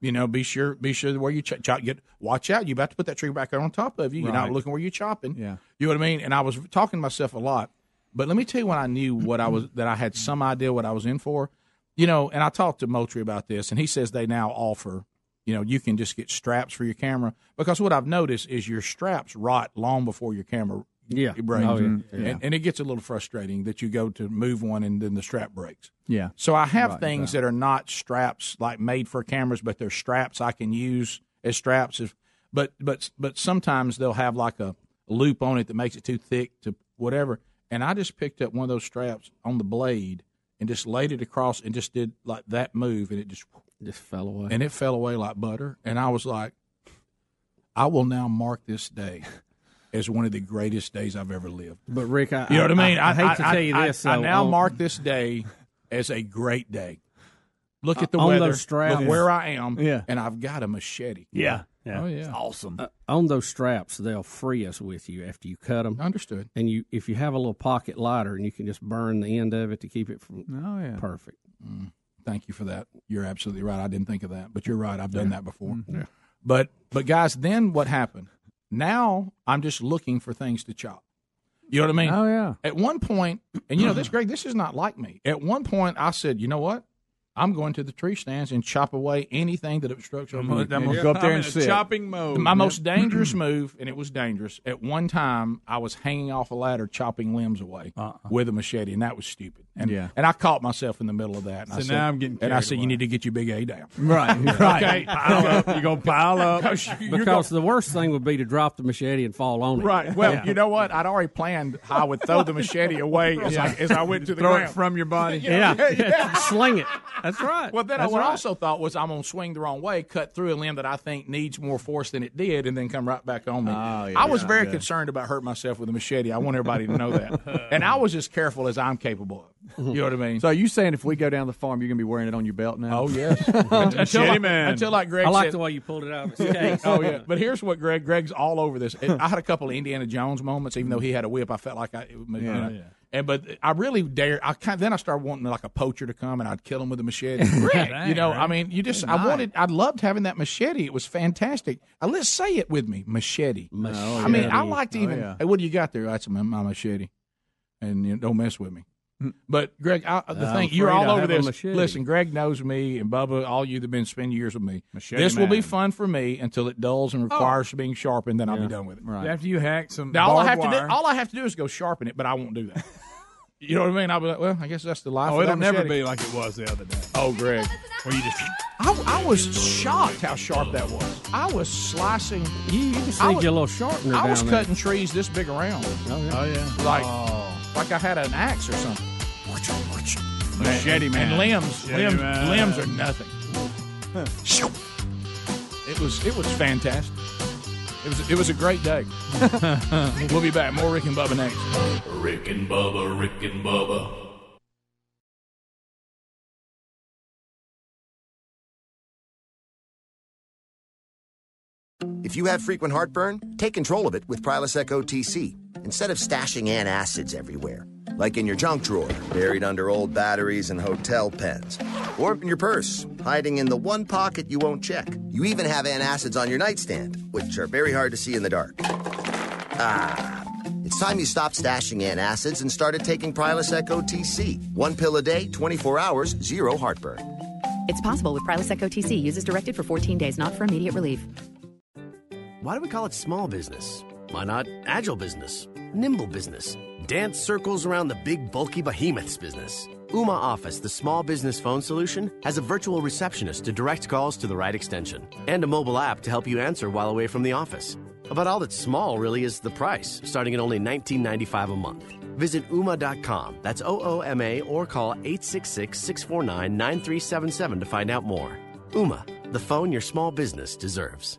You know, be sure, be sure where you ch- chop. Get, watch out. You about to put that tree back on top of you. You're not looking where you're chopping. Yeah. You know what I mean? And I was talking to myself a lot. But let me tell you when I knew what I was that I had some idea what I was in for. You know, and I talked to Moultrie about this, and he says they now offer. You know, you can just get straps for your camera because what I've noticed is your straps rot long before your camera Yeah. breaks, Oh, yeah. and, Yeah. and it gets a little frustrating that you go to move one and then the strap breaks. Yeah. So I have Right, things that are not straps like made for cameras, but they're straps I can use as straps. If, but but but sometimes they'll have like a loop on it that makes it too thick to whatever. And I just picked up one of those straps on the blade and just laid it across and just did like that move, and it just just fell away. and it fell away like butter. And I was like, I will now mark this day as one of the greatest days I've ever lived. But Rick, I, You know what I mean? I, hate to tell you I- this. I, though, now on- mark this day as a great day. Look at the On those weather. Look where I am. Yeah. And I've got a machete. Yeah. Oh, yeah. awesome. uh, on those straps, they'll free us with you after you cut them. Understood. And you, if you have a little pocket lighter, and you can just burn the end of it to keep it from. Oh yeah. Perfect. Mm. Thank you for that. You're absolutely right. I didn't think of that, but you're right. I've done Yeah. that before. Yeah. But but guys, then what happened? Now I'm just looking for things to chop. You know what I mean? Oh yeah. At one point, and you know this, Greg, this is not like me. At one point, I said, you know what? I'm going to the tree stands and chop away anything that obstructs our I'm gonna- I'm gonna go up there I'm and sit. chopping mode. My Yep. most [clears throat] dangerous move, and it was dangerous. At one time, I was hanging off a ladder, chopping limbs away uh-uh. with a machete, and that was stupid. And Yeah. and I caught myself in the middle of that. And I So said, now I'm getting and I carried said, you need to get your big A down. [laughs] Right, [laughs] right. Okay, Pile up. You gonna pile up. [laughs] Because Because gonna- the worst thing would be to drop the machete and fall on it. Right. Well, Yeah. you know what? I'd already planned how I would throw the machete away as, I, as I went to the Throw ground. it from your body. Yeah. Sling it. That's right. Well, then That's what I right. also thought was I'm going to swing the wrong way, cut through a limb that I think needs more force than it did, and then come right back on me. Oh, yeah, I was yeah, very yeah. concerned about hurting myself with a machete. I want everybody to know that. [laughs] and I was as careful as I'm capable of. You know what I mean? So are you saying if we go down the farm, you're going to be wearing it on your belt now? Oh, yes. [laughs] Machete until, like, man. until like Greg I like said, the way you pulled it out of his [laughs] case. oh yeah, but here's what Greg. Greg's all over this. I had a couple of Indiana Jones moments, even though he had a whip. I felt like I, it, you know, yeah. And but I really dare. I kind then I started wanting like a poacher to come and I'd kill him with a machete. [laughs] Dang, you know, I mean, you just Good I night. wanted. I loved having that machete. It was fantastic. Uh, let's say it with me, machete. machete. I mean, I like to Oh, even. yeah. Hey, what do you got there? That's my, my machete, and you know, don't mess with me. But Greg, I, the I'm thing you're all I over this. Listen, Greg knows me, and Bubba, all you that've been spending years with me. Machete this will be fun for me until it dulls and oh. requires being sharpened. Then I'll be done with it. Right. After you hack some Now all I have barbed to do, wire- all I have to do is go sharpen it, but I won't do that. [laughs] you know what I mean? I'll be like, well, I guess that's the life. Oh, of it'll that never be like it was the other day. Oh, Greg, Where you just I, I was shocked how sharp that was. I was slicing. You, you can I see was- your little sharpener I down was there. cutting trees this big around, Oh yeah. Oh, like oh. like I had an axe or something. Machete man. And limbs, Machete limbs, man. limbs are nothing. It was it was fantastic. It was it was a great day. [laughs] we'll be back. More Rick and Bubba next. Rick and Bubba, Rick and Bubba. If you have frequent heartburn, take control of it with Prilosec OTC instead of stashing antacids everywhere, like in your junk drawer, buried under old batteries and hotel pens, or in your purse, hiding in the one pocket you won't check. You even have antacids on your nightstand, which are very hard to see in the dark. Ah, it's time you stopped stashing antacids and started taking Prilosec OTC. One pill a day, 24 hours, zero heartburn. It's possible with Prilosec OTC. Uses directed for 14 days, not for immediate relief. Why do we call it small business? Why not agile business, nimble business, dance circles around the big bulky behemoths business? Ooma Office, the small business phone solution, has a virtual receptionist to direct calls to the right extension and a mobile app to help you answer while away from the office. About all that's small really is the price, starting at only $19.95 a month. Visit Ooma.com, that's O O M A, or call 866 649 9377 to find out more. Ooma, the phone your small business deserves.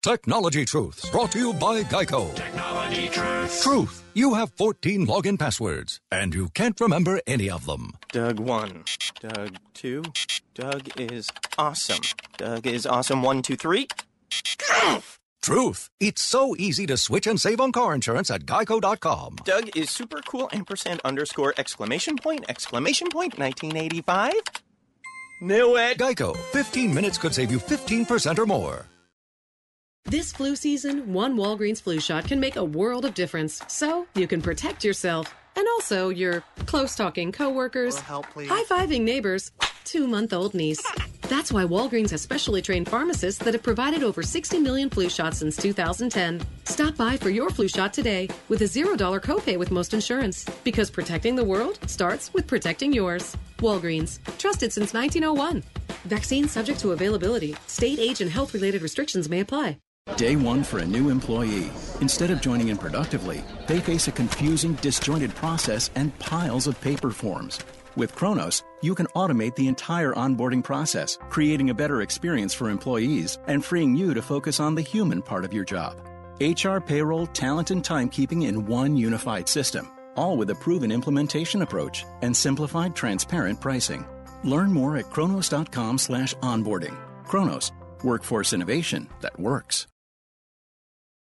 Technology Truths, brought to you by Geico. Technology Truth. Truth, you have 14 login passwords, and you can't remember any of them. Doug 1. Doug 2. Doug is awesome. Doug is awesome 1, 2, 3. Truth, it's so easy to switch and save on car insurance at geico.com. Doug is super cool ampersand underscore exclamation point exclamation point 1985. Knew it. Geico, 15 minutes could save you 15% or more. This flu season, one Walgreens flu shot can make a world of difference. So you can protect yourself and also your close talking coworkers, help, high fiving neighbors, two month old niece. That's why Walgreens has specially trained pharmacists that have provided over 60 million flu shots since 2010. Stop by for your flu shot today with a $0 copay with most insurance. Because protecting the world starts with protecting yours. Walgreens, trusted since 1901. Vaccine subject to availability. State age and health related restrictions may apply. Day one for a new employee. Instead of joining in productively, they face a confusing, disjointed process and piles of paper forms. With Kronos, you can automate the entire onboarding process, creating a better experience for employees and freeing you to focus on the human part of your job. HR, payroll, talent, and timekeeping in one unified system, all with a proven implementation approach and simplified, transparent pricing. Learn more at kronos.com slash onboarding. Kronos, workforce innovation that works.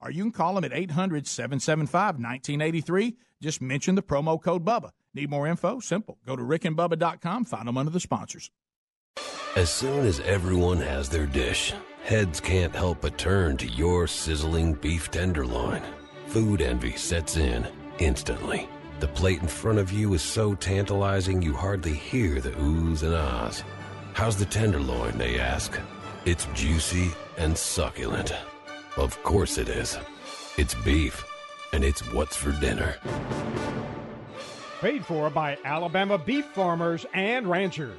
Or you can call them at 800 775 1983. Just mention the promo code BUBBA. Need more info? Simple. Go to rickandbubba.com, find them under the sponsors. As soon as everyone has their dish, heads can't help but turn to your sizzling beef tenderloin. Food envy sets in instantly. The plate in front of you is so tantalizing you hardly hear the oohs and ahs. How's the tenderloin, they ask? It's juicy and succulent. Of course it is. It's beef, and it's what's for dinner. Paid for by Alabama beef farmers and ranchers.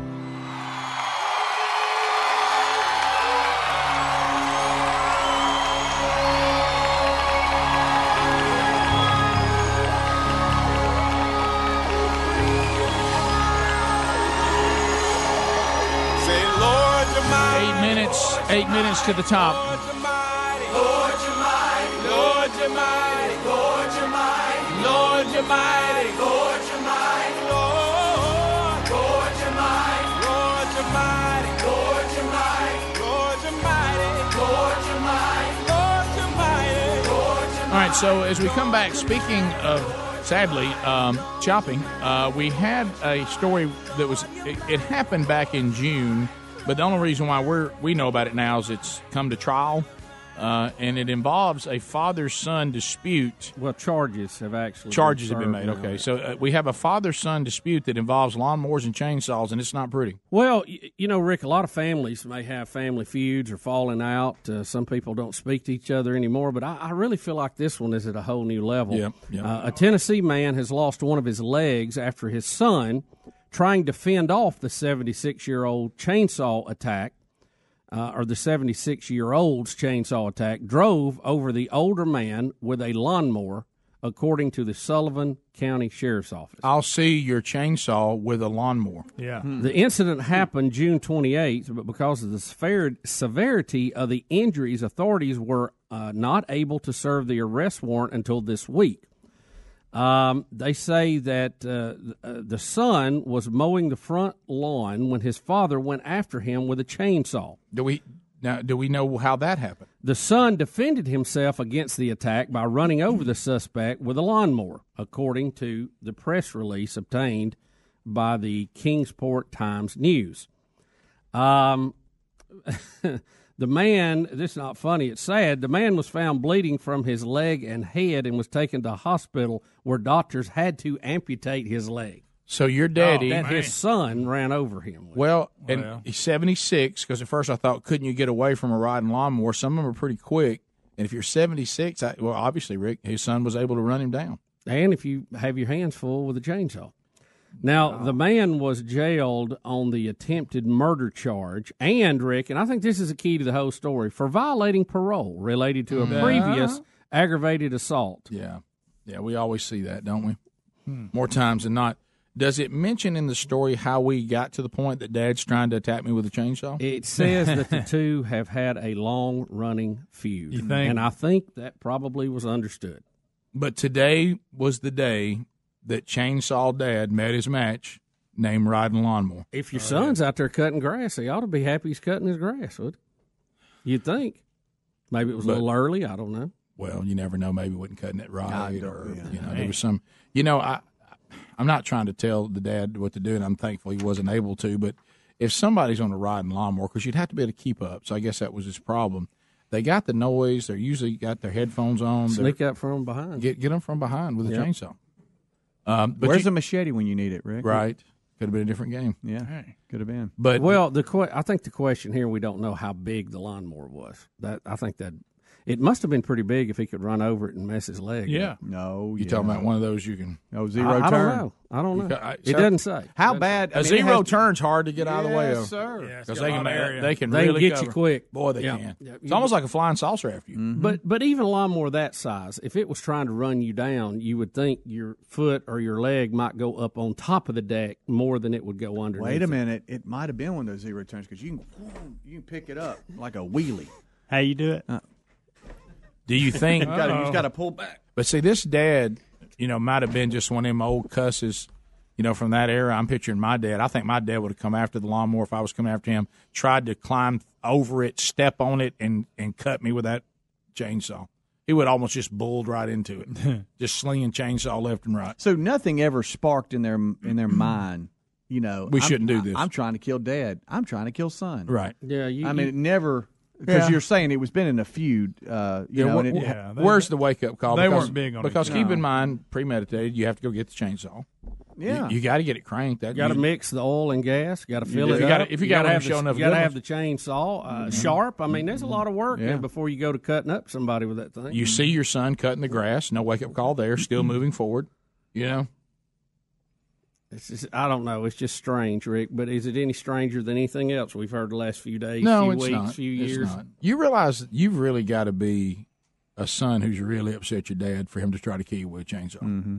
Lord, you're mighty. Lord, you're All right, so as we come back, speaking of sadly um, shopping, uh, we had a story that was it, it happened back in June, but the only reason why we're we know about it now is it's come to trial. Uh, and it involves a father-son dispute. Well, charges have actually charges been have been made. now. Okay, so uh, we have a father-son dispute that involves lawnmowers and chainsaws, and it's not pretty. Well, you know, Rick, a lot of families may have family feuds or falling out. Uh, some people don't speak to each other anymore, but I, I really feel like this one is at a whole new level. Yep. Uh, a Tennessee man has lost one of his legs after his son, trying to fend off the 76 year old chainsaw attack, uh, or the 76 year old's chainsaw attack, drove over the older man with a lawnmower, according to the Sullivan County Sheriff's Office. I'll see your chainsaw with a lawnmower. Yeah. The incident happened June 28th, but because of the severity of the injuries, authorities were uh, not able to serve the arrest warrant until this week. Um, they say that uh, uh, the son was mowing the front lawn when his father went after him with a chainsaw. Do we now? Do we know how that happened? The son defended himself against the attack by running over the suspect with a lawnmower, according to the press release obtained by the Kingsport Times News. Um, [laughs] the man, this is not funny, it's sad. The man was found bleeding from his leg and head and was taken to hospital where doctors had to amputate his leg. So your oh, daddy, that his son ran over him. with. Well, and he's 76 because at first I thought, couldn't you get away from a riding lawnmower? Some of them are pretty quick. And if you're 76, I, well, obviously, Rick, his son was able to run him down. and if you have your hands full with a chainsaw. Now, uh-huh. the man was jailed on the attempted murder charge, and Rick, and I think this is the key to the whole story, for violating parole related to a mm-hmm. Yeah. previous aggravated assault. Yeah. Yeah, we always see that, don't we? Hmm. More times than not. Does it mention in the story how we got to the point that dad's trying to attack me with a chainsaw? It says that the [laughs] two have had a long running feud. You think? And I think that probably was understood. But today was the day that Chainsaw Dad met his match named Riding Lawnmower. If your son's out there cutting grass, he ought to be happy he's cutting his grass, would You'd think. Maybe it was a little early. I don't know. Well, you never know. Maybe he wasn't cutting it right, I or yeah. you know, there was some. You know, I I'm not trying to tell the dad what to do, and I'm thankful he wasn't able to. But if somebody's on a riding lawnmower, because you'd have to be able to keep up, so I guess that was his problem. They got the noise. They're usually got their headphones on. They're- Sneak up from behind. Get get them from behind with a Yep. chainsaw. Um, but Where's you- the machete when you need it, Rick? Right. Could have been a different game. Yeah, could have been. But well, the que- I think the question here we don't know how big the lawnmower was. That I think that it must have been pretty big if he could run over it and mess his leg. up. No, you talking about one of those you can oh, no zero I, I turn. don't know. I don't know. You ca- it doesn't say. How bad? say. A I mean, zero has to- turn's hard to get out of the way Yes, of, sir. Because it's they got can lot area. they can They really get you quick. Boy, they Yeah. can. Yeah, It's you- almost like a flying saucer after you. Mm-hmm. But but even a lawnmower that size, if it was trying to run you down, you would think your foot or your leg might go up on top of the deck more than it would go underneath. Wait a minute, it might have been one of those zero turns because you can you can pick it up like a wheelie. How you do it? Uh, Do you think [laughs] You gotta- you just got to pull back. But see, this dad, you know, might have been just one of them old cusses, you know, from that era. I'm picturing my dad. I think my dad would have come after the lawnmower if I was coming after him, tried to climb over it, step on it, and and cut me with that chainsaw. He would almost just bulled right into it, [laughs] just slinging chainsaw left and right. So nothing ever sparked in their in their [clears throat] mind. You know, We I'm- shouldn't do this. I'm trying to kill dad. I'm trying to kill son. Right. Yeah. You, I mean, you- it never because Yeah. you're saying it was been in a feud. Uh, you Yeah, know, wh- and it, wh- where's the wake up call? they Because- weren't big on it. because keep No. in mind, premeditated. You have to go get the chainsaw. Yeah. you, got to get it cranked. That Got to mix the oil and gas. Got to fill do. it If you gotta- if you gotta have show the, enough you got to have the chainsaw uh, sharp. I mean, there's a lot of work Yeah. before you go to cutting up somebody with that thing. You see your son cutting the grass. No wake up call there. Still moving forward. You know. It's just, I don't know. It's just strange, Rick. But is it any stranger than anything else we've heard the last few days, No, few it's weeks, not. few It's years? not. You realize that you've really got to be a son who's really upset your dad for him to try to kill you with a chainsaw. Mm-hmm.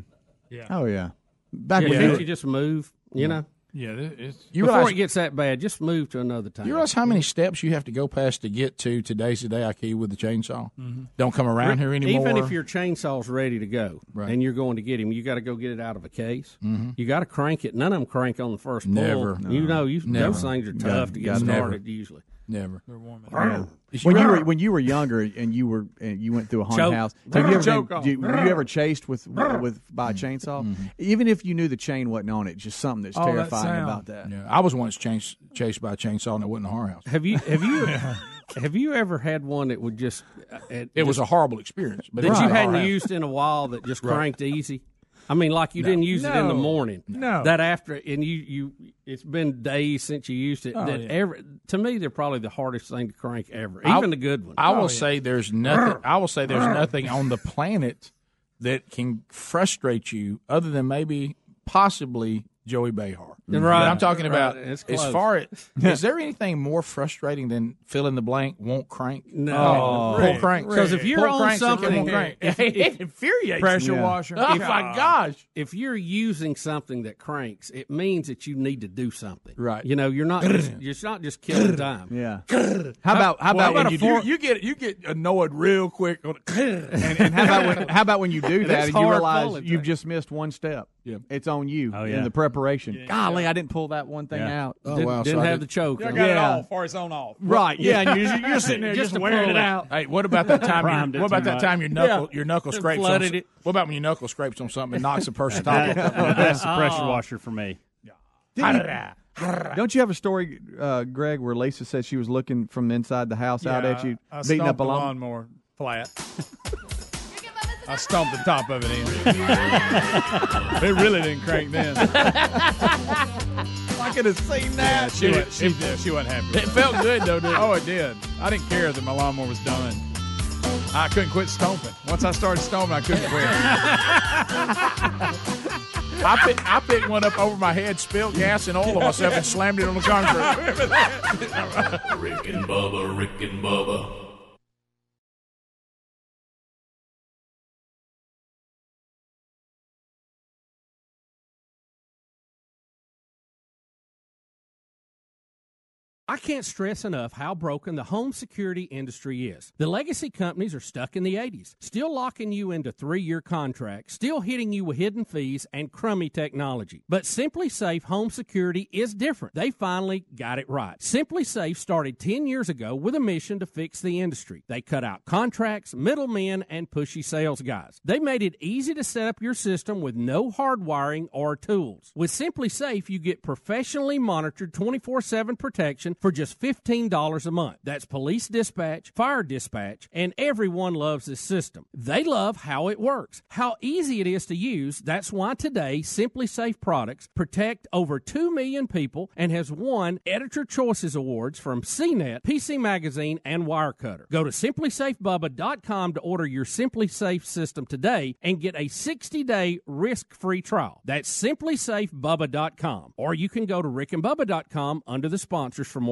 Yeah. Oh yeah. Back Yeah, when can't you, you just move? You know, Yeah, it's You before realize, it gets that bad, just move to another town. you realize how many steps you have to go past to get to today's the day I kill with the chainsaw? Don't come around Rick, here anymore. Even if your chainsaw's ready to go Right. and you're going to get him, you got to go get it out of a case. Mhm. You got to crank it. None of them crank on the first pull. Never. You know, you, Never. those things are Got- tough to get got- never. started usually. Never. Yeah. when you were when you were younger and you were and you went through a haunted Choke. house, have you ever Choke been, off. do you- were you ever chased with with by a chainsaw? Mm-hmm. Even if you knew the chain wasn't on it, just something that's Oh, that terrifying sound. about that. Yeah, I was once chased chased by a chainsaw and it wasn't a horror house. Have you have you [laughs] have you ever had one that would just uh, it, It was a horrible experience, but it that was you not a hadn't house. used in a while that just Right. cranked easy? I mean, like you didn't use it in the morning. No. That after, and you, you, it's been days since you used it. Oh, that yeah. every, to me, they're probably the hardest thing to crank ever, I- even the good ones. I will Oh, yeah. say there's nothing. I will say there's nothing on the planet that can frustrate you other than maybe possibly Joy Behar. Mm-hmm. Right. But I'm talking about Right. As far as [laughs] is there anything more frustrating than fill in the blank won't crank? No. Oh, pull crank. Because if you're Pull on cranks something, won't crank. if- it [laughs] if- infuriates pressure me. washer. [laughs] Oh my gosh! if you're using something that cranks, it means that you need to do something. Right. You know, you're not just, you're not just killing time. Yeah. How about how Well, about when you for- do? you get you get annoyed real quick. And, and how about when how about when you do that It's and you realize you've just missed one step? Yeah. It's on you Oh, in yeah. the preparation. Golly, I didn't pull that one thing Yeah. out. Oh, didn't wow, didn't I have did- the choke. I got it. it Yeah. all for its own off. Right? Yeah, and you're, you're [laughs] sitting there Just just, wearing pull it it. out. Hey, what about that [laughs] time? You, what about that much. time your knuckle your knuckle scrapes on? it. What about when your knuckle scrapes on something and knocks a person [laughs] That- top? that's the pressure washer for me. Don't you have a story, uh, Greg, where Lisa said she was looking from inside the house out at you, I beating up a lawn? lawnmower flat. I stomped the top of it in. it really didn't crank then. I could have seen Yeah, that. she, wa- she, yeah, she wasn't happy. It felt good though, didn't? Oh, it did. I didn't care that my lawnmower was done. I couldn't quit stomping. Once I started stomping, I couldn't quit. I picked, I picked one up over my head, spilled gas and oil on myself, and slammed it on the concrete. Rick and Bubba, Rick and Bubba. I can't stress enough how broken the home security industry is. The legacy companies are stuck in the 80s, still locking you into three year contracts, still hitting you with hidden fees and crummy technology. But SimpliSafe Home Security is different. They finally got it right. SimpliSafe started 10 years ago with a mission to fix the industry. They cut out contracts, middlemen, and pushy sales guys. They made it easy to set up your system with no hardwiring or tools. With SimpliSafe, you get professionally monitored 24 7 protection for just $15 a month. That's police dispatch, fire dispatch, and everyone loves this system. They love how it works, how easy it is to use. That's why today, SimpliSafe products protect over 2 million people and has won Editor Choices Awards from CNET, PC Magazine, and Wirecutter. Go to simplisafebubba.com to order your SimpliSafe system today and get a 60 day risk free trial. That's simplisafebubba.com. Or you can go to rickandbubba.com under the sponsors for more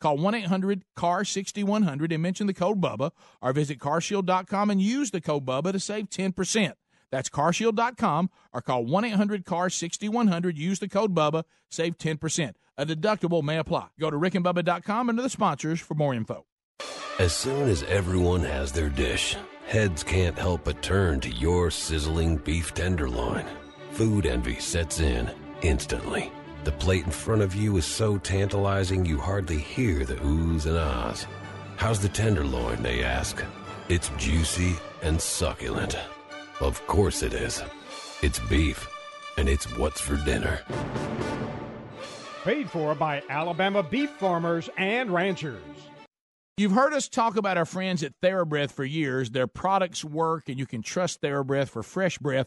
Call 1 800 CAR 6100 and mention the code BUBBA or visit carshield.com and use the code BUBBA to save 10%. That's carshield.com or call 1 800 CAR 6100. Use the code BUBBA, save 10%. A deductible may apply. Go to rickandbubba.com under the sponsors for more info. As soon as everyone has their dish, heads can't help but turn to your sizzling beef tenderloin. Food envy sets in instantly. The plate in front of you is so tantalizing you hardly hear the oohs and ahs. How's the tenderloin, they ask. It's juicy and succulent. Of course it is. It's beef, and it's what's for dinner. Paid for by Alabama beef farmers and ranchers. You've heard us talk about our friends at TheraBreath for years. Their products work, and you can trust TheraBreath for fresh breath.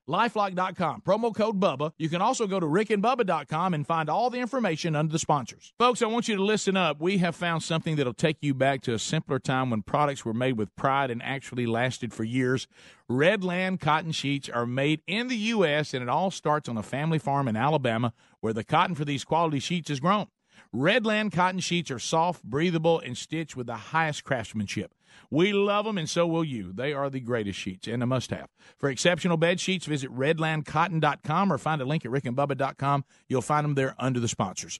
lifelock.com, promo code BUBBA. You can also go to rickandbubba.com and find all the information under the sponsors. Folks, I want you to listen up. We have found something that'll take you back to a simpler time when products were made with pride and actually lasted for years. Redland cotton sheets are made in the U.S., and it all starts on a family farm in Alabama where the cotton for these quality sheets is grown. Redland cotton sheets are soft, breathable, and stitched with the highest craftsmanship. We love them, and so will you. They are the greatest sheets and a must have. For exceptional bed sheets, visit redlandcotton.com or find a link at rickandbubba.com. You'll find them there under the sponsors.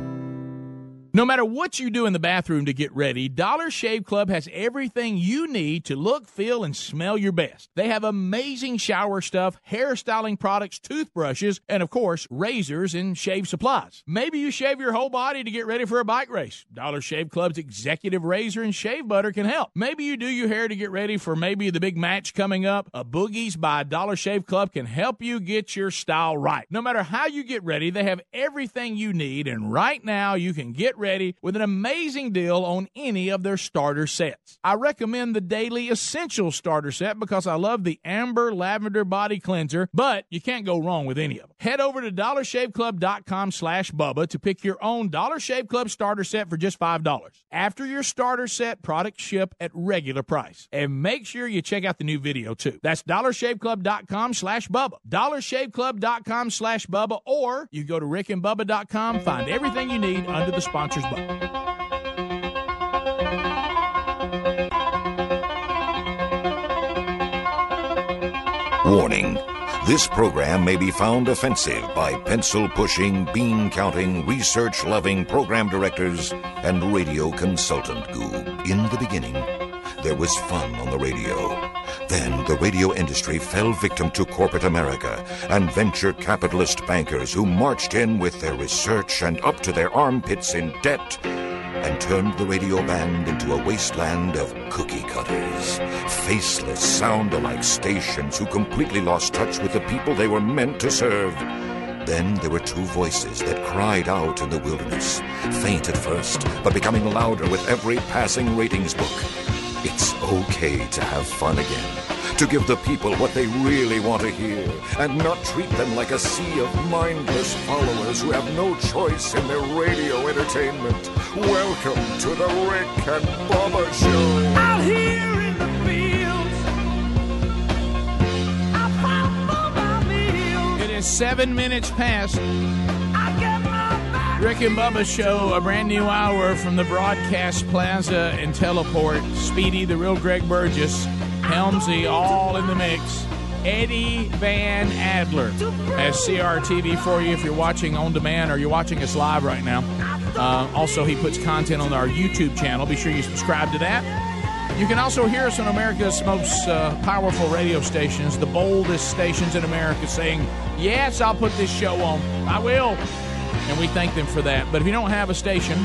No matter what you do in the bathroom to get ready, Dollar Shave Club has everything you need to look, feel, and smell your best. They have amazing shower stuff, hairstyling products, toothbrushes, and of course, razors and shave supplies. Maybe you shave your whole body to get ready for a bike race. Dollar Shave Club's executive razor and shave butter can help. Maybe you do your hair to get ready for maybe the big match coming up. A Boogies by Dollar Shave Club can help you get your style right. No matter how you get ready, they have everything you need, and right now you can get ready with an amazing deal on any of their starter sets. I recommend the Daily Essential Starter Set because I love the Amber Lavender Body Cleanser, but you can't go wrong with any of them. Head over to dollarshaveclub.com slash Bubba to pick your own Dollar Shave Club starter set for just $5. After your starter set, products ship at regular price. And make sure you check out the new video too. That's dollarshaveclub.com slash Bubba. dollarshaveclub.com slash Bubba or you go to rickandbubba.com, find everything you need under the sponsors button. Warning. This program may be found offensive by pencil pushing, bean counting, research loving program directors and radio consultant goob. In the beginning, there was fun on the radio. Then the radio industry fell victim to corporate America and venture capitalist bankers who marched in with their research and up to their armpits in debt and turned the radio band into a wasteland of cookie cutters, faceless, sound alike stations who completely lost touch with the people they were meant to serve. Then there were two voices that cried out in the wilderness, faint at first, but becoming louder with every passing ratings book. It's okay to have fun again. To give the people what they really want to hear and not treat them like a sea of mindless followers who have no choice in their radio entertainment. Welcome to the Rick and Bubba Show. Out here in the fields, I pop for my meals. It is seven minutes past. Rick and Bubba show, a brand new hour from the Broadcast Plaza and Teleport. Speedy, the real Greg Burgess, Helmsy, all in the mix. Eddie Van Adler has CRTV for you if you're watching on demand or you're watching us live right now. Uh, also, he puts content on our YouTube channel. Be sure you subscribe to that. You can also hear us on America's most uh, powerful radio stations, the boldest stations in America, saying, Yes, I'll put this show on. I will. And we thank them for that. But if you don't have a station,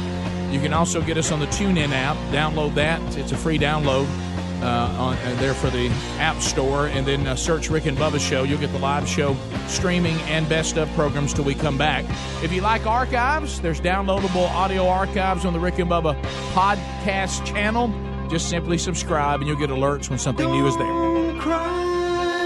you can also get us on the TuneIn app. Download that, it's a free download. Uh, on uh, there for the App Store, and then uh, search Rick and Bubba Show. You'll get the live show streaming and best of programs till we come back. If you like archives, there's downloadable audio archives on the Rick and Bubba podcast channel. Just simply subscribe, and you'll get alerts when something new is there.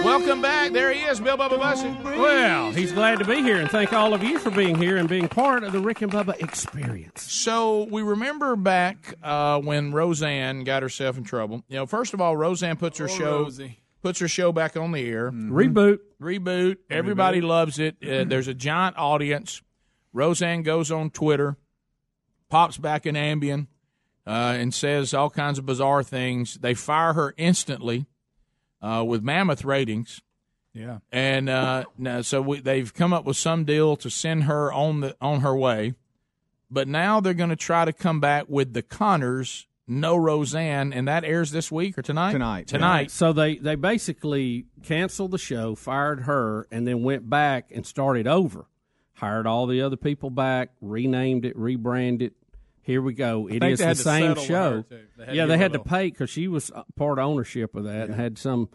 Welcome back. There he is, Bill Bubba Bussey. Well, he's glad to be here, and thank all of you for being here and being part of the Rick and Bubba experience. So we remember back uh, when Roseanne got herself in trouble. You know, first of all, Roseanne puts her show Rosie. puts her show back on the air. Reboot. Reboot. Everybody loves it. Uh, there's a giant audience. Roseanne goes on Twitter, pops back in Ambien, uh, and says all kinds of bizarre things. They fire her instantly uh, with mammoth ratings. Yeah. And uh, now, so we, they've come up with some deal to send her on the on her way, but now they're going to try to come back with the Connors, no Roseanne, and that airs this week or tonight. Tonight. Tonight. So they, they basically canceled the show, fired her, and then went back and started over. Hired all the other people back, renamed it, rebranded. Here we go. It think is they the same show. They yeah, they had a to pay because she was part ownership of that and had some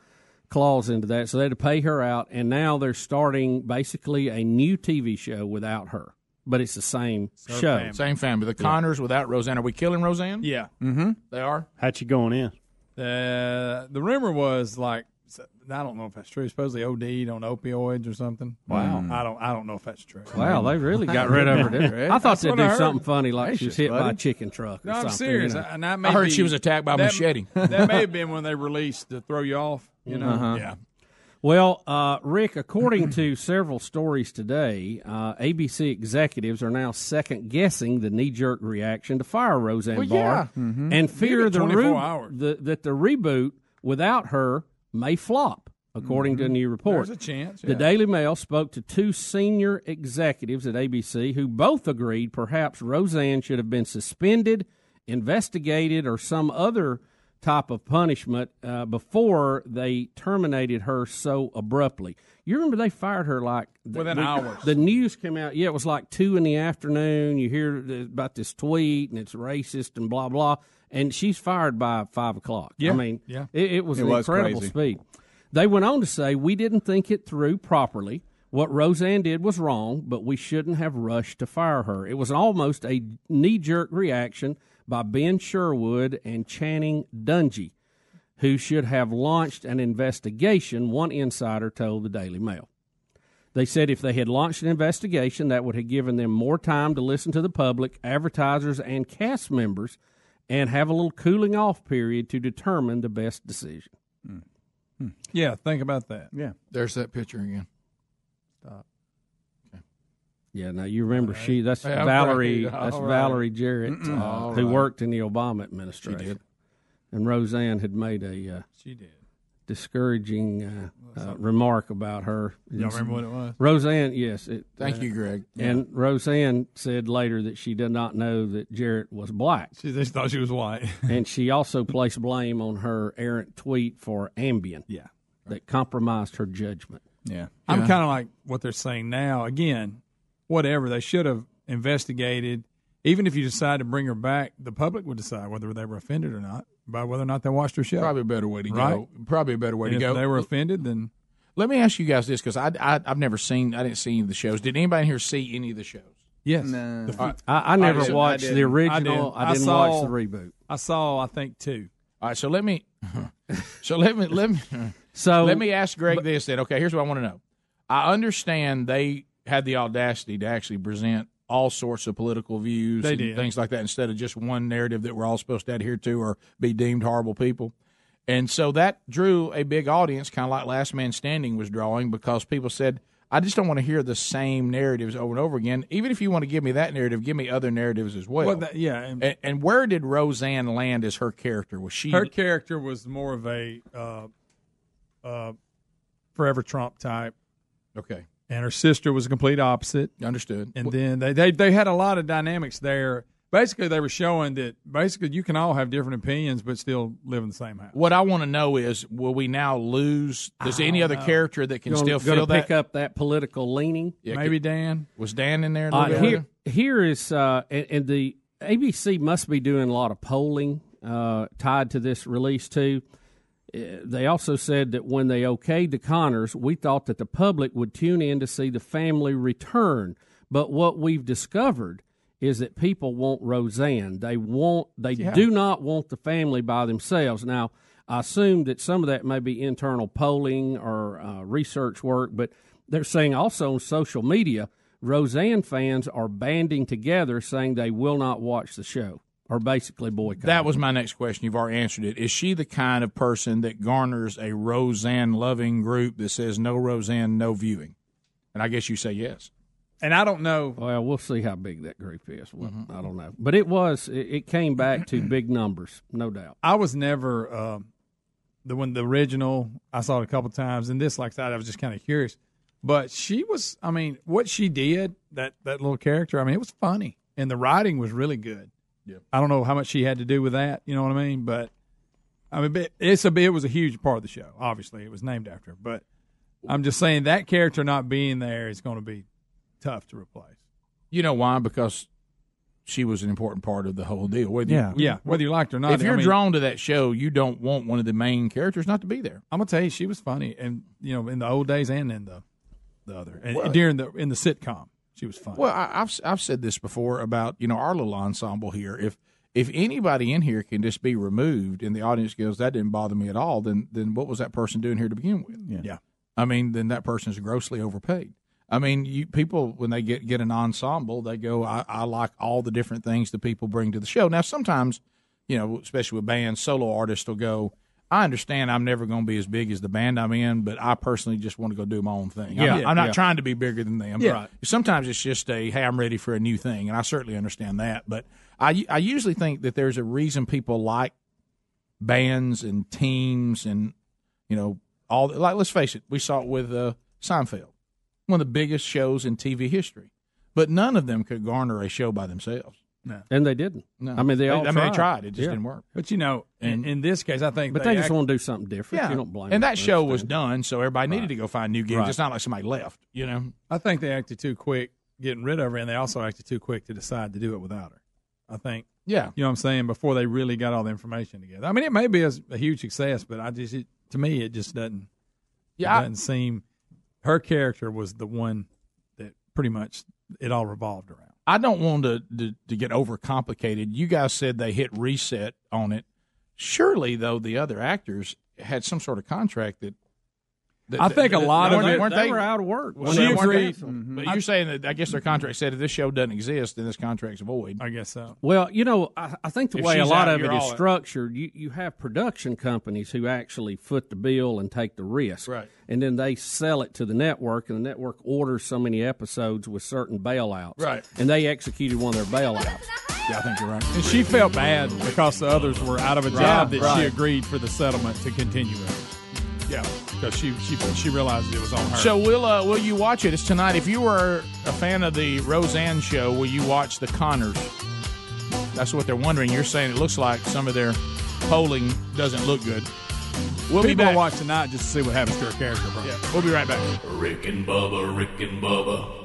clause into that. So they had to pay her out, and now they're starting basically a new TV show without her, but it's the same show. Same family. The Connors without Roseanne. Are we killing Roseanne? Yeah. Mm-hmm. They are. How'd you going in? Uh, the rumor was like I don't know if that's true. Supposedly OD'd on opioids or something. Wow. I don't. I don't know if that's true. Wow, they really got rid of her. I thought they'd I do something funny like she was Gracious, hit by a chicken truck or No, I'm serious. you know. And that may I heard be- she was attacked by a machete. [laughs] that may have [laughs] been when they released to throw you off. You know. Uh-huh. Yeah. Well, uh, Rick, according to several stories today, uh, ABC executives are now second guessing the knee jerk reaction to fire Roseanne Well, Barr yeah. Mhm. and fear the, 24 re- the that the reboot without her may flop. according to a new report. There's a chance, The. Daily Mail spoke to two senior executives at ABC who both agreed perhaps Roseanne should have been suspended, investigated, or some other type of punishment uh, before they terminated her so abruptly. You remember they fired her like Within the, hours. The news came out. Yeah, it was like two in the afternoon. You hear about this tweet and it's racist and blah blah. And she's fired by five o'clock. Yeah, I mean, yeah. it, it was It an was incredible crazy. speed. They went on to say, We didn't think it through properly. What Roseanne did was wrong, but we shouldn't have rushed to fire her. It was almost a knee jerk reaction by Ben Sherwood and Channing Dungey, who should have launched an investigation, one insider told the Daily Mail. They said if they had launched an investigation, that would have given them more time to listen to the public, advertisers, and cast members, and have a little cooling off period to determine the best decision. Yeah, think about that. Yeah. There's that picture again. Stop. Yeah, now you remember she that's Yeah, Valerie right. that's All right. Valerie Jarrett uh, who right. worked in the Obama administration. did. And Roseanne had made a uh, She did. Discouraging uh, uh, remark about her. Y'all remember what it was? Roseanne, yes. It, Thank uh, you, Greg. And Roseanne said later that she did not know that Jarrett was black. She just thought she was white. [laughs] and she also placed blame on her errant tweet for Ambien. Yeah. That compromised her judgment. Yeah. I'm kind of like what they're saying now. Again, whatever. They should have investigated. Even if you decide to bring her back, the public would decide whether they were offended or not by whether or not they watched her show. Probably a better way to Right? go. Probably a better way And to if go. they were offended, then Let me ask you guys this because I, I I've never seen I didn't see any of the shows. Did anybody here see any of the shows? yes. No. The- I, I never I watched I the original. I, I didn't saw- watch the reboot. I saw I think two. All right, so let me [laughs] so let me let me So let me ask Greg this then. Okay, here's what I want to know. I understand they had the audacity to actually present all sorts of political views They and did. things like that instead of just one narrative that we're all supposed to adhere to or be deemed horrible people. And so that drew a big audience, kind of like Last Man Standing was drawing, because people said, I just don't want to hear the same narratives over and over again. Even if you want to give me that narrative, give me other narratives as well. Well, that- yeah, and- And, and where did Roseanne land as her character? Was she Her character was more of a uh, uh, forever Trump type. Okay. And her sister was a complete opposite. Understood. And then they, they they had a lot of dynamics there. Basically, they were showing that basically you can all have different opinions but still live in the same house. What I want to know is, will we now lose? Does any other character that can Gonna- still gonna feel that? pick up that political leaning? Yeah, Maybe could- Dan. Was Dan in there? A Uh, little bit? here, here is, uh, and, and the ABC must be doing a lot of polling uh, tied to this release too. They also said that when they okayed the Connors, we thought that the public would tune in to see the family return. But what we've discovered is that people want Roseanne. They want, they Yeah. do not want the family by themselves. Now, I assume that some of that may be internal polling or uh, research work, but they're saying also on social media, Roseanne fans are banding together saying they will not watch the show or basically boycott. That was my next question. You've already answered it. Is she the kind of person that garners a Roseanne loving group that says no Roseanne, no viewing? And I guess you say yes. And I don't know. Well, we'll see how big that group is. Well, Mm-hmm. I don't know, but it was. It, it came back to [clears throat] big numbers, no doubt. I was never um, the one, the original. I saw it a couple times, and this, like that, I was just kind of curious. But she was, I mean, what she did that that little character, I mean, it was funny, and the writing was really good. Yeah. I don't know how much she had to do with that. You know what I mean? But I mean, it's a it was a huge part of the show. Obviously, it was named after her. But I'm just saying that character not being there is going to be tough to replace. You know why? Because she was an important part of the whole deal. Whether you- Yeah, yeah. Whether you liked her or not, If you're I mean- drawn to that show, you don't want one of the main characters not to be there. I'm gonna tell you, she was funny, and you know, in the old days and in the the other, and Well- during the in the sitcom, she was fun. Well, I, I've I've said this before about you know our little ensemble here. If if anybody in here can just be removed and the audience goes, that didn't bother me at all, then then what was that person doing here to begin with? Yeah. yeah. I mean, then that person is grossly overpaid. I mean, you people when they get get an ensemble, they go, I, I like all the different things the people bring to the show. Now, sometimes, you know, especially with bands, solo artists will go. I understand I'm never going to be as big as the band I'm in, but I personally just want to go do my own thing. I'm Yeah. not, I'm not Yeah. trying to be bigger than them. Yeah. Right. Sometimes it's just a hey, I'm ready for a new thing, and I certainly understand that. But I I usually think that there's a reason people like bands and teams and you know all like let's face it, we saw it with uh, Seinfeld, one of the biggest shows in TV history, but none of them could garner a show by themselves. No. And they didn't. No. I mean, they They- all I mean, tried. they tried. It just Yeah. didn't work. But you know, in, in this case, I think. But they, just act- want to do something different. Yeah, You don't blame and that show was done, so everybody needed to go find new gigs. Right. It's not like somebody left, you know. I think they acted too quick getting rid of her, and they also acted too quick to decide to do it without her. I think. Yeah. You know what I'm saying? Before they really got all the information together. I mean, it may be a, a huge success, but I just, it, to me, it just doesn't. Yeah, it doesn't seem. Her character was the one that pretty much it all revolved around. I don't want to, to to get overcomplicated. You guys said they hit reset on it. Surely, though, the other actors had some sort of contract that. That I think a that- lot of weren't- it- weren't they were out of work. Well, She they weren't agreed. they? Mhm. But you're saying that I guess their contract said if this show doesn't exist, then this contract's void. I guess so. Well, you know, I, I think the If way a lot out, of it is you're is all in. structured, you, you have production companies who actually foot the bill and take the risk. Right. And then they sell it to the network, and the network orders so many episodes with certain bailouts. Right. And they executed one of their bailouts. Yeah, I think you're right. And she felt bad because the others were out of a Right, job that she agreed for the settlement to continue with. Yeah, because she she she realized it was on her. So will uh, will you watch it? It's tonight. If you were a fan of the Roseanne show, will you watch the Connors? That's what they're wondering. You're saying it looks like some of their polling doesn't look good. We'll be People back. watch tonight just to see what happens to her character. Bro. Yeah, we'll be right back. Rick and Bubba, Rick and Bubba.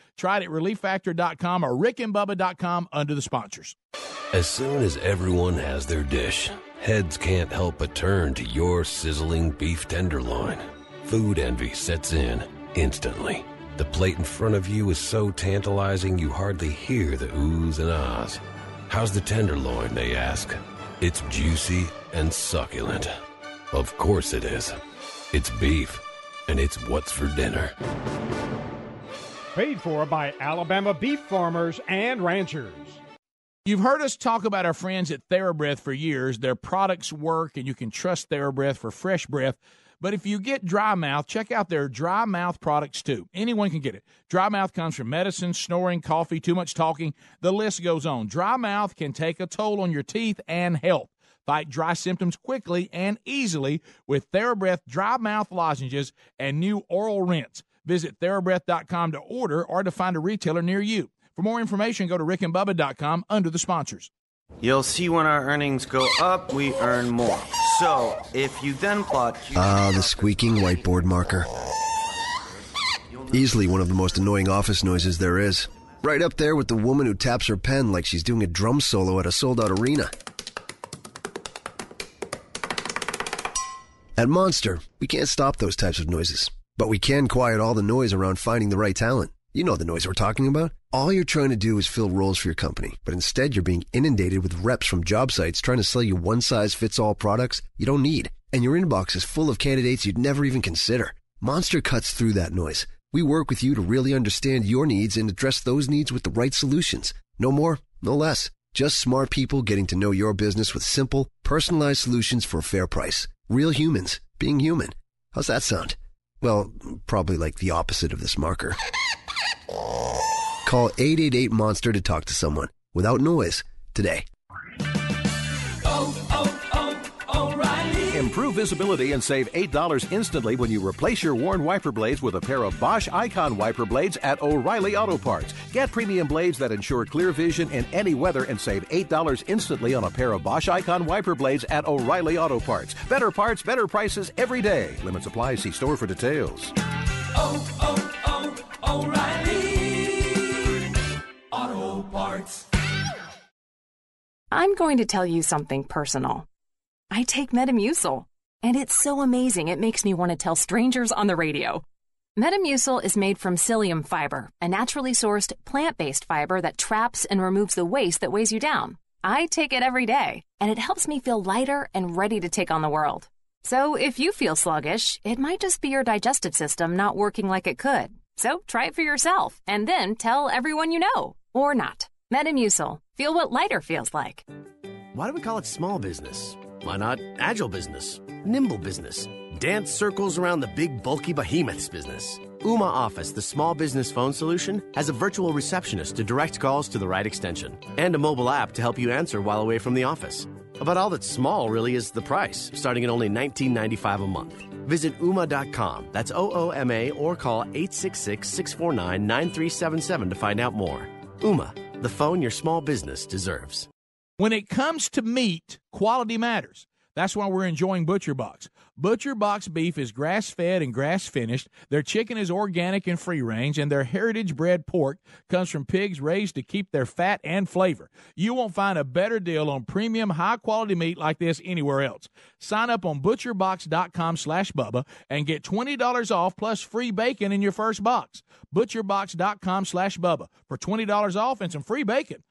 Try it at relieffactor.com or rickandbubba.com under the sponsors. As soon as everyone has their dish, heads can't help but turn to your sizzling beef tenderloin. Food envy sets in instantly. The plate in front of you is so tantalizing you hardly hear the oohs and ahs. How's the tenderloin, they ask? It's juicy and succulent. Of course it is. It's beef, and it's what's for dinner. Paid for by Alabama beef farmers and ranchers. You've heard us talk about our friends at TheraBreath for years. Their products work, and you can trust TheraBreath for fresh breath. But if you get dry mouth, check out their dry mouth products too. Anyone can get it. Dry mouth comes from medicine, snoring, coffee, too much talking. The list goes on. Dry mouth can take a toll on your teeth and health. Fight dry symptoms quickly and easily with TheraBreath dry mouth lozenges and new oral rinse. Visit TheraBreath.com to order or to find a retailer near you. For more information, go to rickandbubba.com under the sponsors. You'll see when our earnings go up, we earn more. So, if you then plot. Ah, the squeaking whiteboard marker. Easily one of the most annoying office noises there is. Right up there with the woman who taps her pen like she's doing a drum solo at a sold out arena. At Monster, we can't stop those types of noises, but we can quiet all the noise around finding the right talent. You know the noise we're talking about. All you're trying to do is fill roles for your company, but instead you're being inundated with reps from job sites trying to sell you one size fits all products you don't need. And your inbox is full of candidates you'd never even consider. Monster cuts through that noise. We work with you to really understand your needs and address those needs with the right solutions. No more, no less. Just smart people getting to know your business with simple, personalized solutions for a fair price. Real humans being human. How's that sound? Well, probably like the opposite of this marker. Call 888 Monster to talk to someone without noise today. Improve visibility and save $8 instantly when you replace your worn wiper blades with a pair of Bosch Icon wiper blades at O'Reilly Auto Parts. Get premium blades that ensure clear vision in any weather and save $8 instantly on a pair of Bosch Icon wiper blades at O'Reilly Auto Parts. Better parts, better prices every day. Limit supply, see store for details. Oh, oh, oh, O'Reilly Auto Parts. I'm going to tell you something personal. I take Metamucil, and it's so amazing it makes me want to tell strangers on the radio. Metamucil is made from psyllium fiber, a naturally sourced plant based fiber that traps and removes the waste that weighs you down. I take it every day, and it helps me feel lighter and ready to take on the world. So if you feel sluggish, it might just be your digestive system not working like it could. So try it for yourself and then tell everyone you know. Or not. Metamucil. Feel what lighter feels like. Why do we call it small business? Why not agile business? Nimble business? Dance circles around the big bulky behemoths business? Ooma Office, the small business phone solution, has a virtual receptionist to direct calls to the right extension and a mobile app to help you answer while away from the office. About all that's small really is the price, starting at only $19.95 a month. Visit Ooma.com, that's O O M A, or call 866 649 9377 to find out more. Ooma, the phone your small business deserves. When it comes to meat, quality matters. That's why we're enjoying Butcher Box. Butcher Box beef is grass fed and grass finished. Their chicken is organic and free range, and their heritage bred pork comes from pigs raised to keep their fat and flavor. You won't find a better deal on premium, high quality meat like this anywhere else. Sign up on butcherbox.com slash Bubba and get $20 off plus free bacon in your first box. Butcherbox.com slash Bubba for $20 off and some free bacon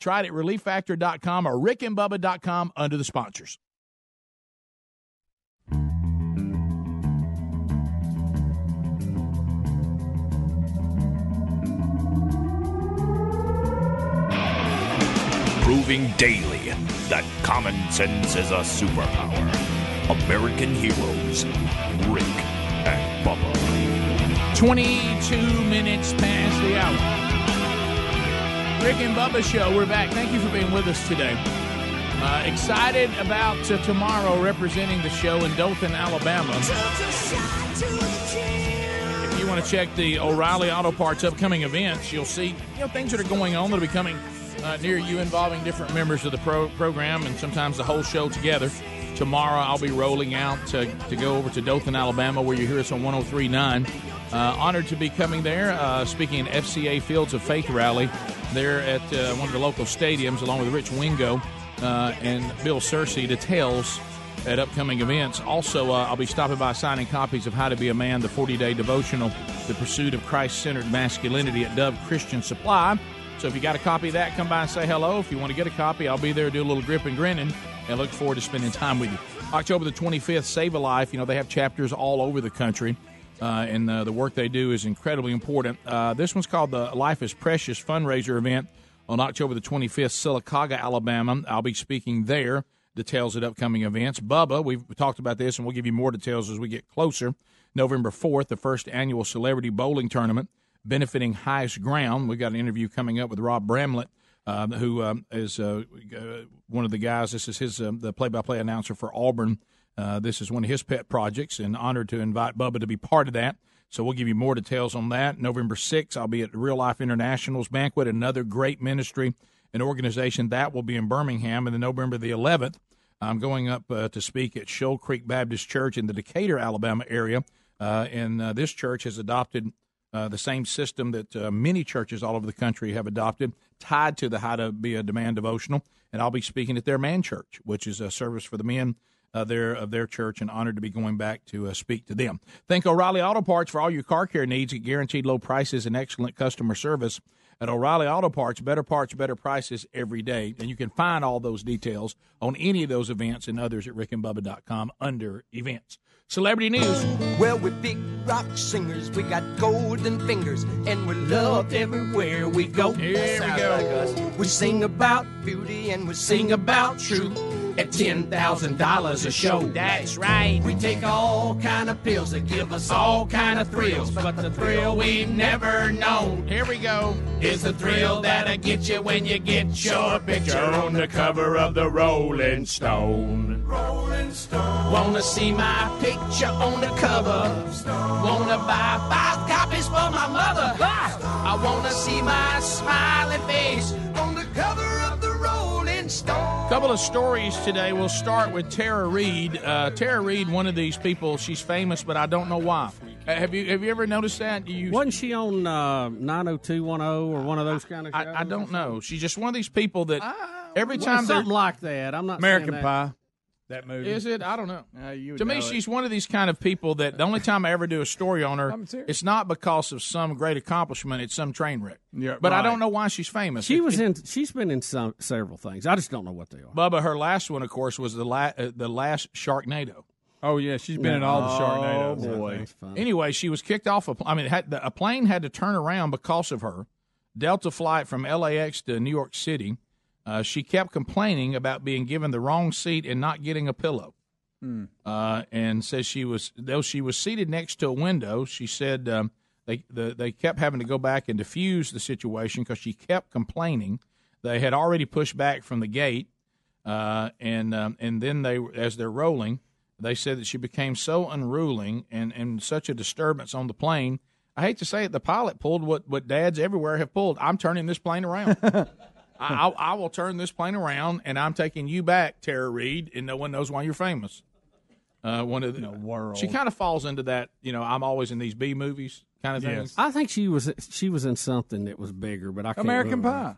Try it at relieffactor.com or rickandbubba.com under the sponsors. Proving daily that common sense is a superpower. American heroes, Rick and Bubba. 22 minutes past the hour. Rick and Bubba Show, we're back. Thank you for being with us today. Uh, excited about uh, tomorrow representing the show in Dothan, Alabama. If you want to check the O'Reilly Auto Parts upcoming events, you'll see you know things that are going on that will be coming uh, near you involving different members of the pro- program and sometimes the whole show together. Tomorrow I'll be rolling out to, to go over to Dothan, Alabama, where you hear us on 1039. Uh, honored to be coming there, uh, speaking at FCA Fields of Faith rally there at uh, one of the local stadiums, along with Rich Wingo uh, and Bill Searcy. Details at upcoming events. Also, uh, I'll be stopping by signing copies of How to Be a Man, the 40 day devotional, The Pursuit of Christ Centered Masculinity at Dove Christian Supply. So if you got a copy of that, come by and say hello. If you want to get a copy, I'll be there, do a little grip and grinning, and look forward to spending time with you. October the 25th, Save a Life. You know, they have chapters all over the country. Uh, and uh, the work they do is incredibly important. Uh, this one's called the Life is Precious fundraiser event on October the 25th, Sylacauga, Alabama. I'll be speaking there. Details at upcoming events. Bubba, we've talked about this, and we'll give you more details as we get closer. November 4th, the first annual celebrity bowling tournament benefiting Highest Ground. We've got an interview coming up with Rod Bramblett, uh, who um, is uh, one of the guys. This is his the play-by-play announcer for Auburn. Uh, this is one of his pet projects, and honored to invite Bubba to be part of that. So we'll give you more details on that. November 6th, I'll be at Real Life International's banquet, another great ministry and organization that will be in Birmingham. And then November the 11th, I'm going up uh, to speak at Shoal Creek Baptist Church in the Decatur, Alabama area. Uh, and uh, this church has adopted uh, the same system that uh, many churches all over the country have adopted, tied to the How to Be a Demand devotional. And I'll be speaking at their man church, which is a service for the men uh, their of their church, and honored to be going back to uh, speak to them. Thank O'Reilly Auto Parts for all your car care needs at guaranteed low prices and excellent customer service. At O'Reilly Auto Parts, better parts, better prices every day. And you can find all those details on any of those events and others at rickandbubba.com under events. Celebrity news. Well, we're big rock singers. We got golden fingers, and we're loved everywhere we go. Here we go. We sing about beauty and we sing about truth at ten thousand dollars a show. That's right. We take all kind of pills that give us all kind of thrills, but the thrill we've never known. Here we go. Is the thrill that'll get you when you get your picture on the cover of the Rolling Stone. Rolling Stone. Wanna see my picture on the cover? Stone. Wanna buy five copies for my mother? I wanna see my smiling face couple of stories today. We'll start with Tara Reid. Uh, Tara Reid, one of these people, she's famous, but I don't know why. Uh, have you have you ever noticed that? You Wasn't she on uh, 90210 or one of those kind of shows? I, I don't know. She's just one of these people that every time they're- something like that. I'm not American saying that. Pie. That movie. Is it? I don't know. you would to me, know it. she's one of these kind of people that the only time I ever do a story on her, it's not because of some great accomplishment. It's some train wreck. Yeah, but I don't know why she's famous. She It- was it- in. She's been in some several things. I just don't know what they are. Bubba. Her last one, of course, was the la- uh, the last Sharknado. Oh yeah, she's been in all the Sharknadoes. I Oh, boy. Anyway, she was kicked off. A, pl- I mean, had, the, a plane had to turn around because of her. Delta flight from LAX to New York City. Uh, she kept complaining about being given the wrong seat and not getting a pillow. Hmm. Uh, and says she was though she was seated next to a window. She said um, they the, they kept having to go back and diffuse the situation because she kept complaining. They had already pushed back from the gate, uh, and um, and then they as they're rolling, they said that she became so unruling and, and such a disturbance on the plane. I hate to say it, the pilot pulled what, what dads everywhere have pulled. I'm turning this plane around. [laughs] I, I, I will turn this plane around, and I'm taking you back, Tara Reid, and no one knows why you're famous. Uh, one of the, world. She kind of falls into that. You know, I'm always in these B movies kind of things. I think she was. She was in something that was bigger, but I can't American remember. Pie.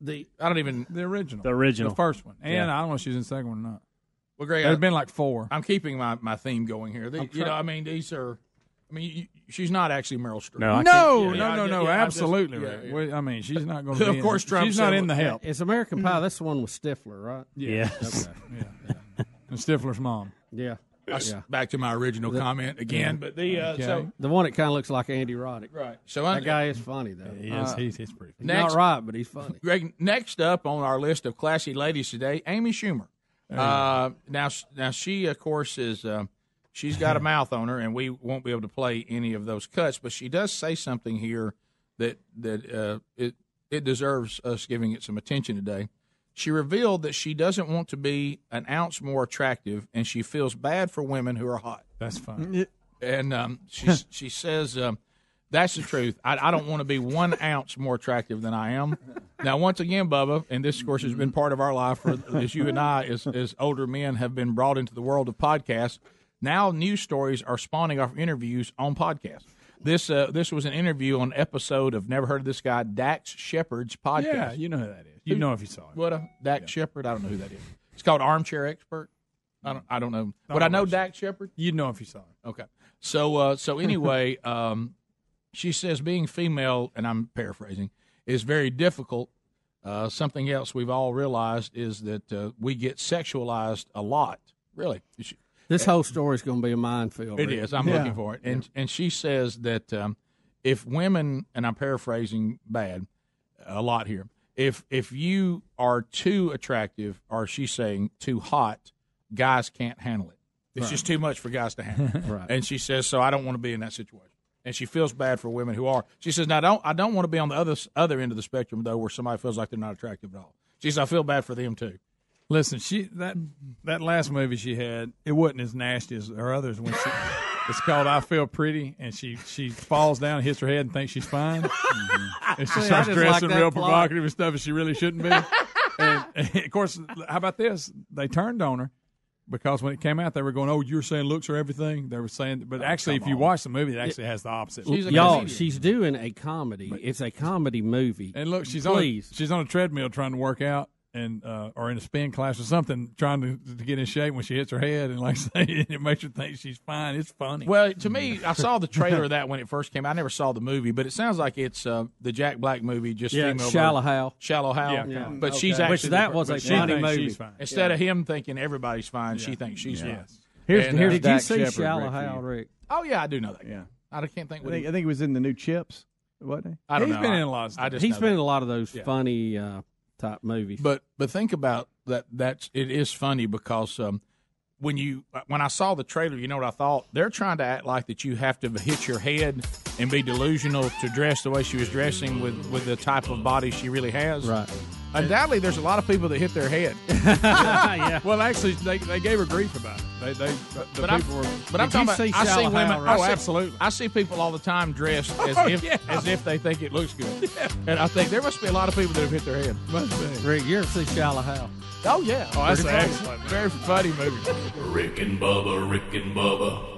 The I don't even The original. The original. The first one. And Yeah. I don't know if she's in the second one or not. Well, Greg, There's I- been like four. I'm keeping my, my theme going here. The- I'm you know, I mean, these are. I mean, you, she's not actually Meryl Streep. No, Yeah, no, yeah, no, I- no, yeah, I just- absolutely. yeah, right. yeah. I mean, she's not going [laughs] Of to. be in- course, Trump She's not in the help. It's American Pie. That's the one with Stifler, right? Yes. Okay. yeah, yeah. And Stifler's mom. Yeah. Yeah. Back to my original The- comment again, but the uh, Okay. so The one that kind of looks like Andy Roddick. Right. So that un- guy is funny though. He is. he's, he's pretty. He's Next- not right, but he's funny. Greg, next up on our list of classy ladies today, Amy Schumer. Uh, now, now she of course is uh, she's got a mouth on her, and we won't be able to play any of those cuts. But she does say something here that that uh, it it deserves us giving it some attention today. She revealed that she doesn't want to be an ounce more attractive, and she feels bad for women who are hot. That's fun. And um, [laughs] she she says um, that's the truth. I, I don't want to be one ounce more attractive than I am. Now, once again, Bubba, and this of course has been part of our life for as you and I, as as older men, have been brought into the world of podcasts. Now, news stories are spawning off interviews on podcasts. This uh, this was an interview on episode of Never Heard of This Guy, Dax Shepard's podcast. Yeah, you know who that is. You know if you saw it. What a Dax Shepard? I don't know who that is. It's called Armchair Expert. I don't. I don't know. but I know Dax Shepard? You'd know if you saw it. Okay. So uh, so anyway, [laughs] um, she says being female, and I'm paraphrasing, is very difficult. Uh, something else we've all realized is that uh, we get sexualized a lot. Really, This whole story is going to be a minefield. it Rick. is. I'm Yeah. looking for it, and and she says that um, if women, and I'm paraphrasing bad, a lot here. If if you are too attractive, or she's saying too hot, guys can't handle it. It's Right. just too much for guys to handle. [laughs] Right. And she says, so I don't want to be in that situation. And she feels bad for women who are. She says, now I don't I don't want to be on the other other end of the spectrum though, where somebody feels like they're not attractive at all. She says, I feel bad for them too. Listen, she that mm-hmm. that last movie she had, it wasn't as nasty as her others. When she, [laughs] it's called "I Feel Pretty," and she she falls down, hits her head, and thinks she's fine, mm-hmm. and she See, I starts just dressing like real plot. provocative and stuff, and she really shouldn't be. [laughs] and, and of course, how about this? They turned on her because when it came out, they were going, "Oh, you're saying looks are everything." They were saying, but oh, actually, if you watch the movie, it actually has the opposite. Y'all, she's doing a comedy. it's a comedy movie. And look, she's please. on she's on a treadmill trying to work out and uh, or in a spin class or something, trying to, to get in shape when she hits her head, and like I [laughs] say, it makes her think she's fine. It's funny. Well, to me, I saw the trailer of that when it first came out. I never saw the movie, but it sounds like it's uh, the Jack Black movie, just Yeah, Shallow version. Hal. Shallow Hal. Yeah, yeah. But she's actually Which that was a but she funny movie. she's fine. Instead of him thinking everybody's fine, she thinks she's Yeah. fine. Here's- And, here's uh, Did you see Shepard, Shallow Rick, Hal. Rick? Oh yeah, I do know that. Yeah. I can't think. I What think, he, I think it was in the new Chips, wasn't he? I don't He's know. been I- in a lot of stuff. I just He's know been that. in a lot of those funny uh, type movies. But but think about that. That's it is funny because um, when you when I saw the trailer, you know what I thought? They're trying to act like that you have to hit your head and be delusional to dress the way she was dressing with with the type of body she really has. Right. Undoubtedly, there's a lot of people that hit their head. [laughs] yeah. Well, actually, they, they gave her grief about it. They, they, the But I'm, people were. but I'm talking about. see I see Shallow women. Hal, I see- Oh, absolutely. I see people all the time dressed [laughs] as Oh, if yeah. as if they think it looks good. [laughs] And I think there must be a lot of people that have hit their head. Must be. Rick, you ever see Shallow Hal? Oh yeah. Oh, that's Pretty an excellent, Very funny movie. Rick and Bubba, Rick and Bubba.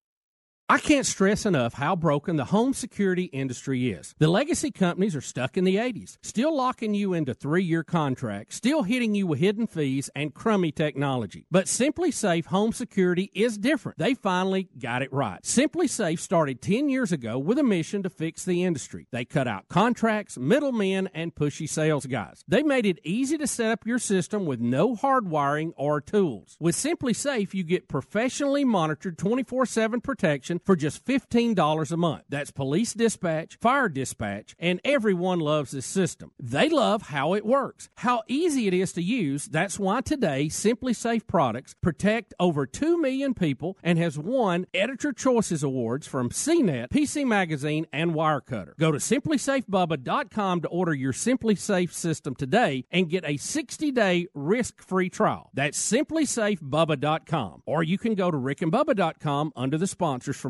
I can't stress enough how broken the home security industry is. The legacy companies are stuck in the 80s, still locking you into three year contracts, still hitting you with hidden fees and crummy technology. But SimpliSafe Home Security is different. They finally got it right. SimpliSafe started 10 years ago with a mission to fix the industry. They cut out contracts, middlemen, and pushy sales guys. They made it easy to set up your system with no hardwiring or tools. With SimpliSafe, you get professionally monitored 24 7 protection for just $15 a month. That's police dispatch, fire dispatch, and everyone loves this system. They love how it works, how easy it is to use. That's why today SimpliSafe products protect over 2 million people and has won Editor Choices Awards from CNET, PC Magazine, and Wirecutter. Go to simplisafebubba.com to order your SimpliSafe system today and get a 60-day risk-free trial. That's simplisafebubba.com. Or you can go to rickandbubba.com under the sponsors for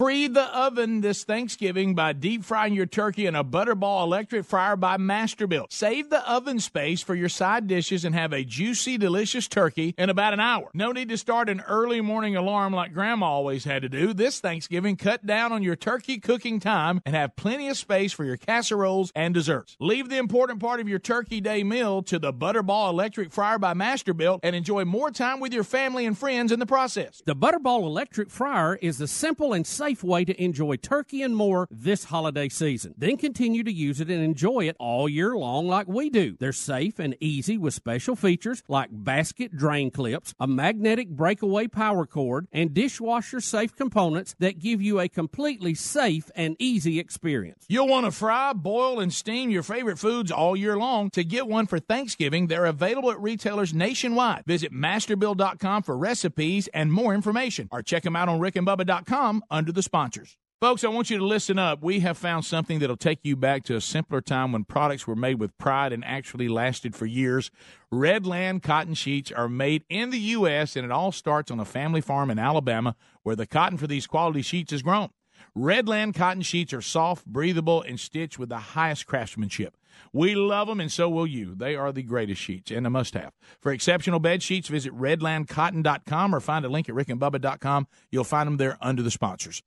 Free the oven this Thanksgiving by deep frying your turkey in a Butterball electric fryer by Masterbuilt. Save the oven space for your side dishes and have a juicy, delicious turkey in about an hour. No need to start an early morning alarm like Grandma always had to do. This Thanksgiving, cut down on your turkey cooking time and have plenty of space for your casseroles and desserts. Leave the important part of your turkey day meal to the Butterball electric fryer by Masterbuilt and enjoy more time with your family and friends in the process. The Butterball electric fryer is the simple and safe way to enjoy turkey and more this holiday season. Then continue to use it and enjoy it all year long like we do. They're safe and easy with special features like basket drain clips, a magnetic breakaway power cord, and dishwasher safe components that give you a completely safe and easy experience. You'll want to fry, boil, and steam your favorite foods all year long. To get one for Thanksgiving, they're available at retailers nationwide. Visit masterbuilt.com for recipes and more information, or check them out on rickandbubba.com under the sponsors. Folks, I want you to listen up. We have found something that'll take you back to a simpler time when products were made with pride and actually lasted for years. Redland cotton sheets are made in the U.S., and it all starts on a family farm in Alabama where the cotton for these quality sheets is grown. Redland cotton sheets are soft, breathable, and stitched with the highest craftsmanship. We love them, and so will you. They are the greatest sheets and a must have. For exceptional bed sheets, visit redlandcotton.com or find a link at rickandbubba.com. You'll find them there under the sponsors.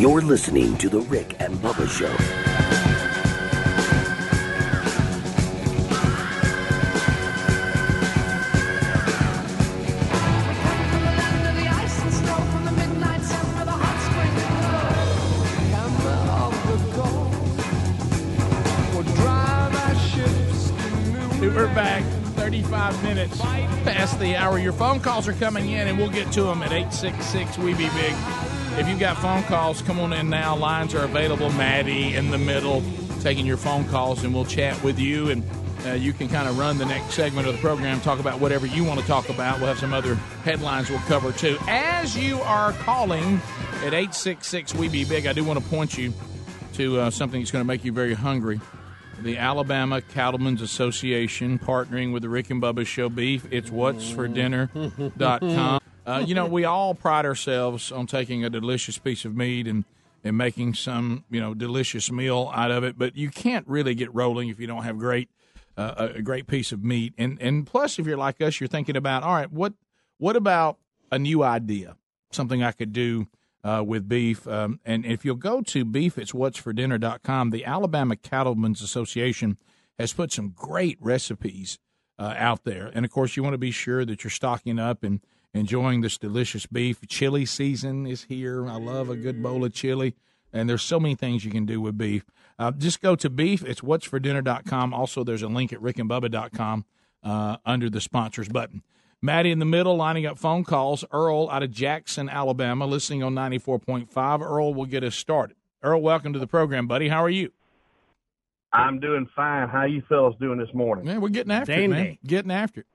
You're listening to The Rick and Bubba Show. Minutes past the hour. Your phone calls are coming in, and we'll get to them at 866 We Be Big. If you've got phone calls, come on in now. Lines are available. Maddie in the middle taking your phone calls, and we'll chat with you. And uh, you can kind of run the next segment of the program, talk about whatever you want to talk about. We'll have some other headlines we'll cover too. As you are calling at 866 We Be Big, I do want to point you to uh, something that's going to make you very hungry. The Alabama Cattlemen's Association partnering with the Rick and Bubba Show Beef. It's what's for dinner.com. Uh, you know, we all pride ourselves on taking a delicious piece of meat and, and making some, you know, delicious meal out of it. But you can't really get rolling if you don't have great uh, a great piece of meat. And and plus, if you're like us, you're thinking about, all right, what what about a new idea, something I could do uh, with beef. Um, and if you'll go to beefitswhatsfordinner.com, the Alabama Cattlemen's Association has put some great recipes uh, out there. And of course, you want to be sure that you're stocking up and enjoying this delicious beef. Chili season is here. I love a good bowl of chili. And there's so many things you can do with beef. Uh, just go to beef. It's whatsfordinner.com. Also, there's a link at rickandbubba.com uh, under the sponsors button. Maddie in the middle, lining up phone calls. Earl out of Jackson, Alabama, listening on 94.5. Earl will get us started. Earl, welcome to the program, buddy. How are you? I'm doing fine. How you fellas doing this morning? Man, we're getting after it, man. Getting after it.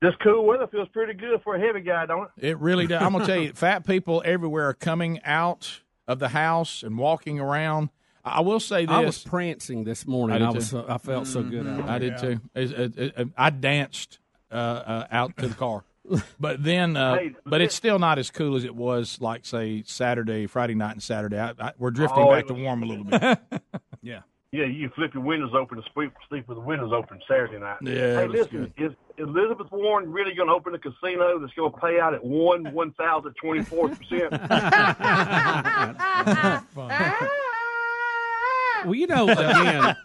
This cool weather feels pretty good for a heavy guy, don't it? It really does. I'm going to tell you, [laughs] fat people everywhere are coming out of the house and walking around. I will say this. I was prancing this morning. did I, was too. so, I felt so good. out mm-hmm. I there. did too. It- it- it- I danced out to the car, [laughs] but then, uh, Hey, but it's still not as cool as it was, like say Saturday, Friday night, and Saturday. I, I, we're drifting Oh, back to warm a little bit. [laughs] yeah. Yeah, you flip your windows open and sleep, sleep with the windows open Saturday night. Yeah, Hey, it was listen, is Elizabeth Warren really going to open a casino that's going to pay out at one one thousand twenty four percent? [laughs] Well, you know, again,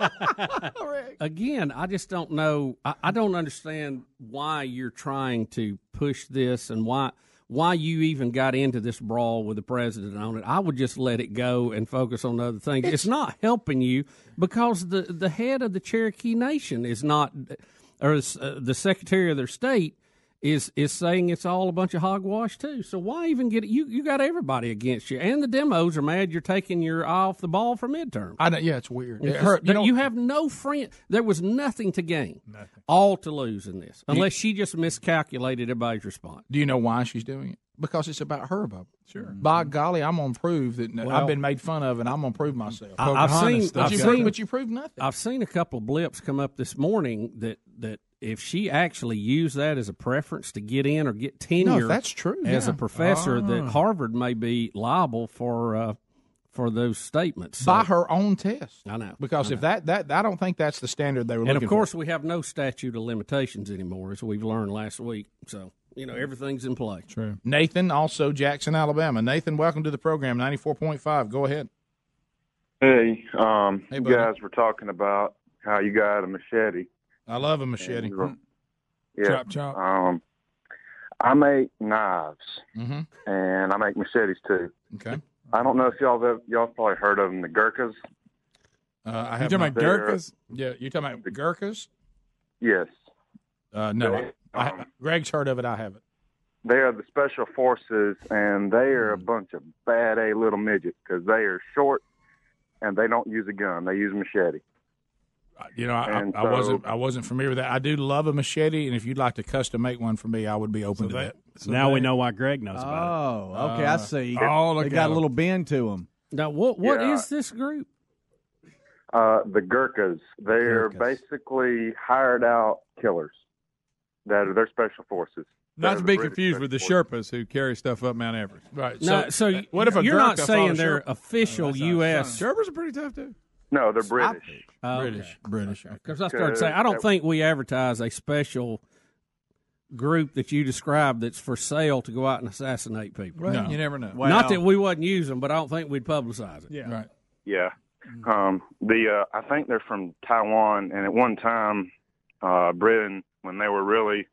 [laughs] again, I just don't know. I, I don't understand why you're trying to push this and why why you even got into this brawl with the president on it. I would just let it go and focus on other things. It's, not helping you because the the head of the Cherokee Nation is not, or uh, the Secretary of their state is is saying it's all a bunch of hogwash too. So why even get it? You you got everybody against you, and the demos are mad you're taking your eye off the ball for midterm. I know, yeah, it's weird. It It's hurt. You you have no friend. There was nothing to gain, all to lose in this, unless she just miscalculated everybody's response. Do you know why she's doing it? Because it's about her, Bob. Sure. Mm-hmm. By golly, I'm gonna prove that Well- I've been made fun of, and I'm gonna prove myself. I, have seen, I've you, seen, prove, but you proved nothing. I've seen a couple of blips come up this morning that that if she actually used that as a preference to get in or get tenure, No, that's true, as yeah. a professor, that Ah. Harvard may be liable for uh, for those statements by her own test. I know Because I if that, that I don't think that's the standard they were looking at. and looking of course, we have no statute of limitations anymore, as we've learned last week. So you know everything's in play. True. Nathan, also Jackson, Alabama. Nathan, welcome to the program. Ninety four point five. Go ahead. Hey, um, Hey, you buddy. guys were talking about how you got a machete. I love a machete. And, uh, Yeah. Chop, chop. Um, I make knives Mm-hmm. and I make machetes too. Okay. I don't know if y'all have, y'all probably heard of them, the Gurkhas. Uh, I You have talking about Gurkhas? Yeah, you talking about Gurkhas? Yes, Uh, no, I, I, Greg's heard of it. I haven't. they are the special forces, and they are a Hmm. bunch of bad a little midgets because they are short and they don't use a gun; they use a machete. You know, I, And I, I wasn't I wasn't familiar with that. I do love a machete, and if you'd like to custom make one for me, I would be open to that. now we know why Greg knows about it. Oh, okay, I see. Oh, look they got at a 'em. little bend to them. Now, what what is Yeah. this group? Uh, the Gurkhas. They're basically hired out killers. That are their special forces. Not to be confused with the Sherpas who carry stuff up Mount Everest. Right. No, so, what if a you're not saying they're Sherpa? official U.S. Sherpas are pretty tough too. No, they're British. British, British. Because I started saying, I don't think we advertise a special group that you described that's for sale to go out and assassinate people. Well, you never know. Not that we wouldn't use them, but I don't think we'd publicize it. Yeah. Right. Yeah. Um, the uh, I think they're from Taiwan, and at one time, uh, Britain, when they were really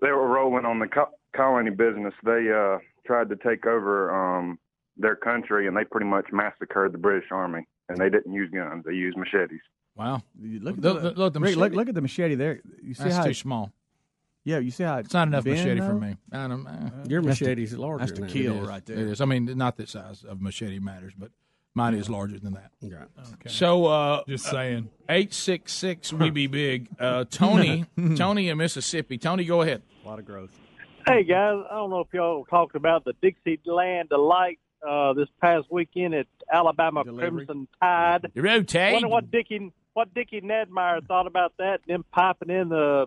they were rolling on the co- colony business, they uh, tried to take over um, their country, and they pretty much massacred the British Army. And they didn't use guns; they used machetes. Wow. Look, at Look- the, look- look, the Rick, look, machete. look at the machete there. You see That's how too it- small. Yeah, you see how It's not enough bend, machete for me. I don't, uh, Your that's to- machete's larger That's to kill It is. right there. It is. I mean, not that size of machete matters, but mine is larger than that. Yeah. Okay. So, uh, Just saying. Eight six six, we be big. Uh, Tony, [laughs] Tony in Mississippi. Tony, go ahead. A lot of growth. Hey guys, I don't know if y'all talked about the Dixieland Delight uh, this past weekend at Alabama Crimson Tide. Tag. Wonder what Dickie what Dickie Nedmeyer thought about that and them piping in the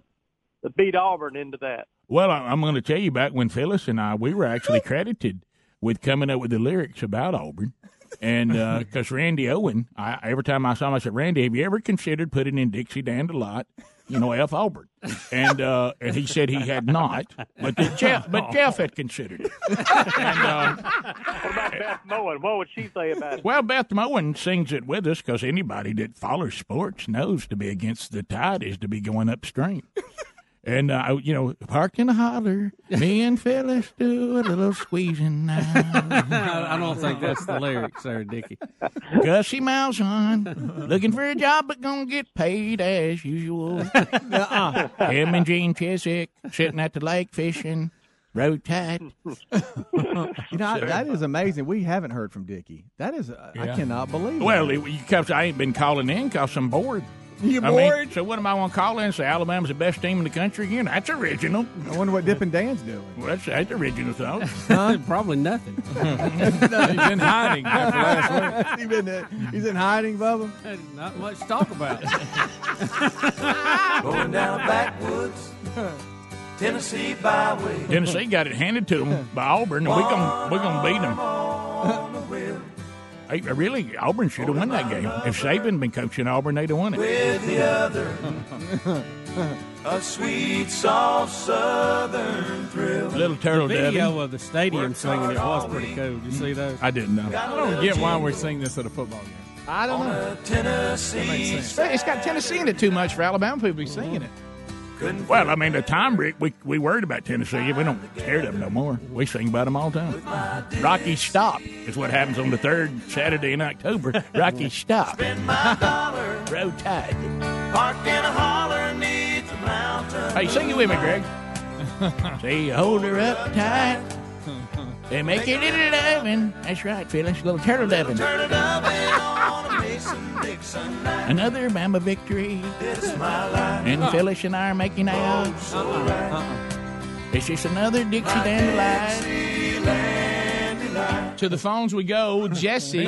the beat Auburn into that. Well, I'm going to tell you back when Phyllis and I we were actually credited with coming up with the lyrics about Auburn, and [laughs] because Randy Owen, I, every time I saw him, I said, "Randy, have you ever considered putting in Dixie Dand a lot?" You know, F Albert, and uh, and he said he had not, but that Jeff, but Jeff had considered it. And, uh, What about Beth Moen? What would she say about it? well, Beth Moen sings it with us because anybody that follows sports knows to be against the tide is to be going upstream. And, uh, you know, parked in the holler, me and Phyllis do a little squeezing now. [laughs] I don't think that's the lyrics there, Dickie. Gussie Mouse on, looking for a job but gonna get paid as usual. [laughs] Him and Gene Chizik sitting at the lake fishing, road tide. You know, I- that is amazing. We haven't heard from Dickie. That is, uh, I cannot believe. Well, that. it, because I ain't been calling in because I'm bored. You I mean, bored? so what am I going to call in and say Alabama's the best team in the country again? That's original. I wonder what Dippin' Dan's doing. Well, that's, that's original thought. [laughs] Probably nothing. [laughs] He's in hiding [laughs] after last week. he's, been, uh, he's in hiding, Bubba. Not much to talk about. Going down a backwoods Tennessee byway. Tennessee got it handed to them by Auburn, and we're going we're gonna beat them. Hey, really, Auburn should have won that game. If Saban been coaching Auburn, they'd have won it. With the other, a sweet, soft southern thrill. Little turtle the dovey. video of the stadium singing it was pretty cool. Did you see those? I didn't know. I don't get why we're singing this at a football game. I don't know. Tennessee. It's got Tennessee in it too much for Alabama people to be singing it. Well, I mean, the time, Rick, we, we worried about Tennessee. We don't care them no more. We sing about them all the time. Rocky Stop is what happens on the third Saturday in October. [laughs] Rocky Stop. My dollar [laughs] Road Tide. parked in a holler neath the mountain. Hey, sing it with me, Greg. Say, hold her up tight. They make it little loving. That's right, Phyllis. Little turtle loving. Turn it up on a Mason-Dixon night. Another Bama victory. It's my life. And Phyllis and I are making out. Oh, uh-uh. It's just another Dixie Dandelion. To the phones we go. Jesse.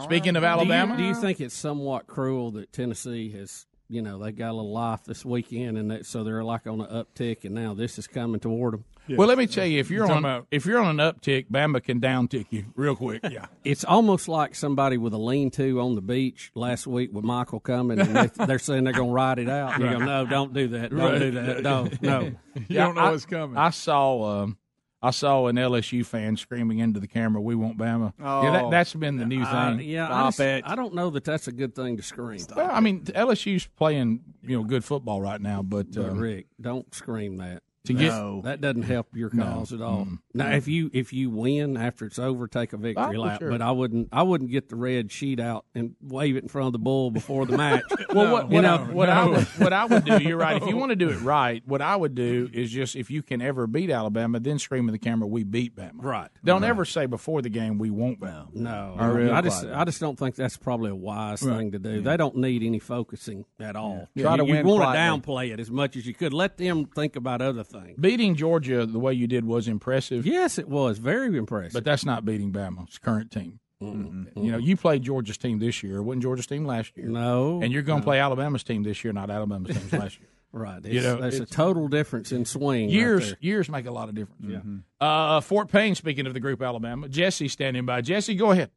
Speaking of Alabama. Do you, do you think it's somewhat cruel that Tennessee has, you know, they got a little life this weekend, and that, so they're like on an uptick, and now this is coming toward them? Well, let me tell you, if you're Talking on about- if you're on an uptick, Bama can downtick you real quick. Yeah. [laughs] It's almost like somebody with a lean-to on the beach last week with Michael coming, and they, they're saying they're going to ride it out. And you go, no, don't do that. Don't Right. do that. No, no. [laughs] You don't know I, what's coming. I saw um, I saw an LSU fan screaming into the camera, "We want Bama." yeah, Oh. that, that's been the new Uh, thing. yeah, I, just- it. I don't know that that's a good thing to scream. Well, I mean, LSU's playing you know good football right now, but But um, Rick, don't scream that. To get No, that doesn't help your No. cause at all. Mm. Now, if you if you win after it's over, take a victory Oh, lap. sure. But I wouldn't I wouldn't get the red sheet out and wave it in front of the bull before the match. [laughs] Well, what, you what, know, I, what, I would, what I would do, you're right. If you [laughs] want to do it right, what I would do is just if you can ever beat Alabama, then scream in the camera, "We beat Bama." Right. Don't Right. ever say before the game, "We won't Bama." No, Or real I just. I just don't think that's probably a wise Right. thing to do. They don't need any focusing at all. Yeah. Try to you want to downplay it as much as you could. Let them think about other things. Beating Georgia the way you did was impressive. Yes, it was very impressive. But that's not beating Bama's current team. Mm-hmm. You know, you played Georgia's team this year. It wasn't Georgia's team last year. No, and you're going to no. play Alabama's team this year, not Alabama's team last year. [laughs] Right. You know, there's a total difference in swing. right Years there. years make a lot of difference. Yeah. Uh, Fort Payne. Speaking of the group, Alabama, Jesse standing by. Jesse, go ahead.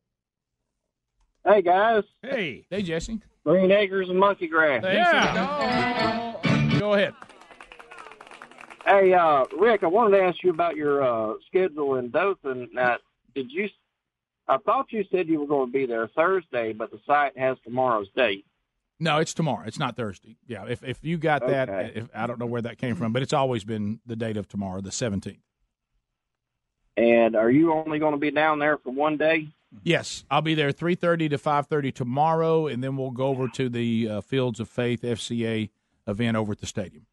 Hey guys, Hey, hey, Jesse. Green Acres and Monkey Grass. Yeah. Go ahead. Hey, uh, Rick, I wanted to ask you about your uh, schedule in Dothan. Now, did you? I thought you said you were going to be there Thursday, but the site has tomorrow's date. No, it's tomorrow. It's not Thursday. Yeah, if if you got that, Okay. if, I don't know where that came from, but it's always been the date of tomorrow, the seventeenth. And are you only going to be down there for one day? Yes, I'll be there three thirty to five thirty tomorrow, and then we'll go over to the uh, Fields of Faith FCA event over at the stadium.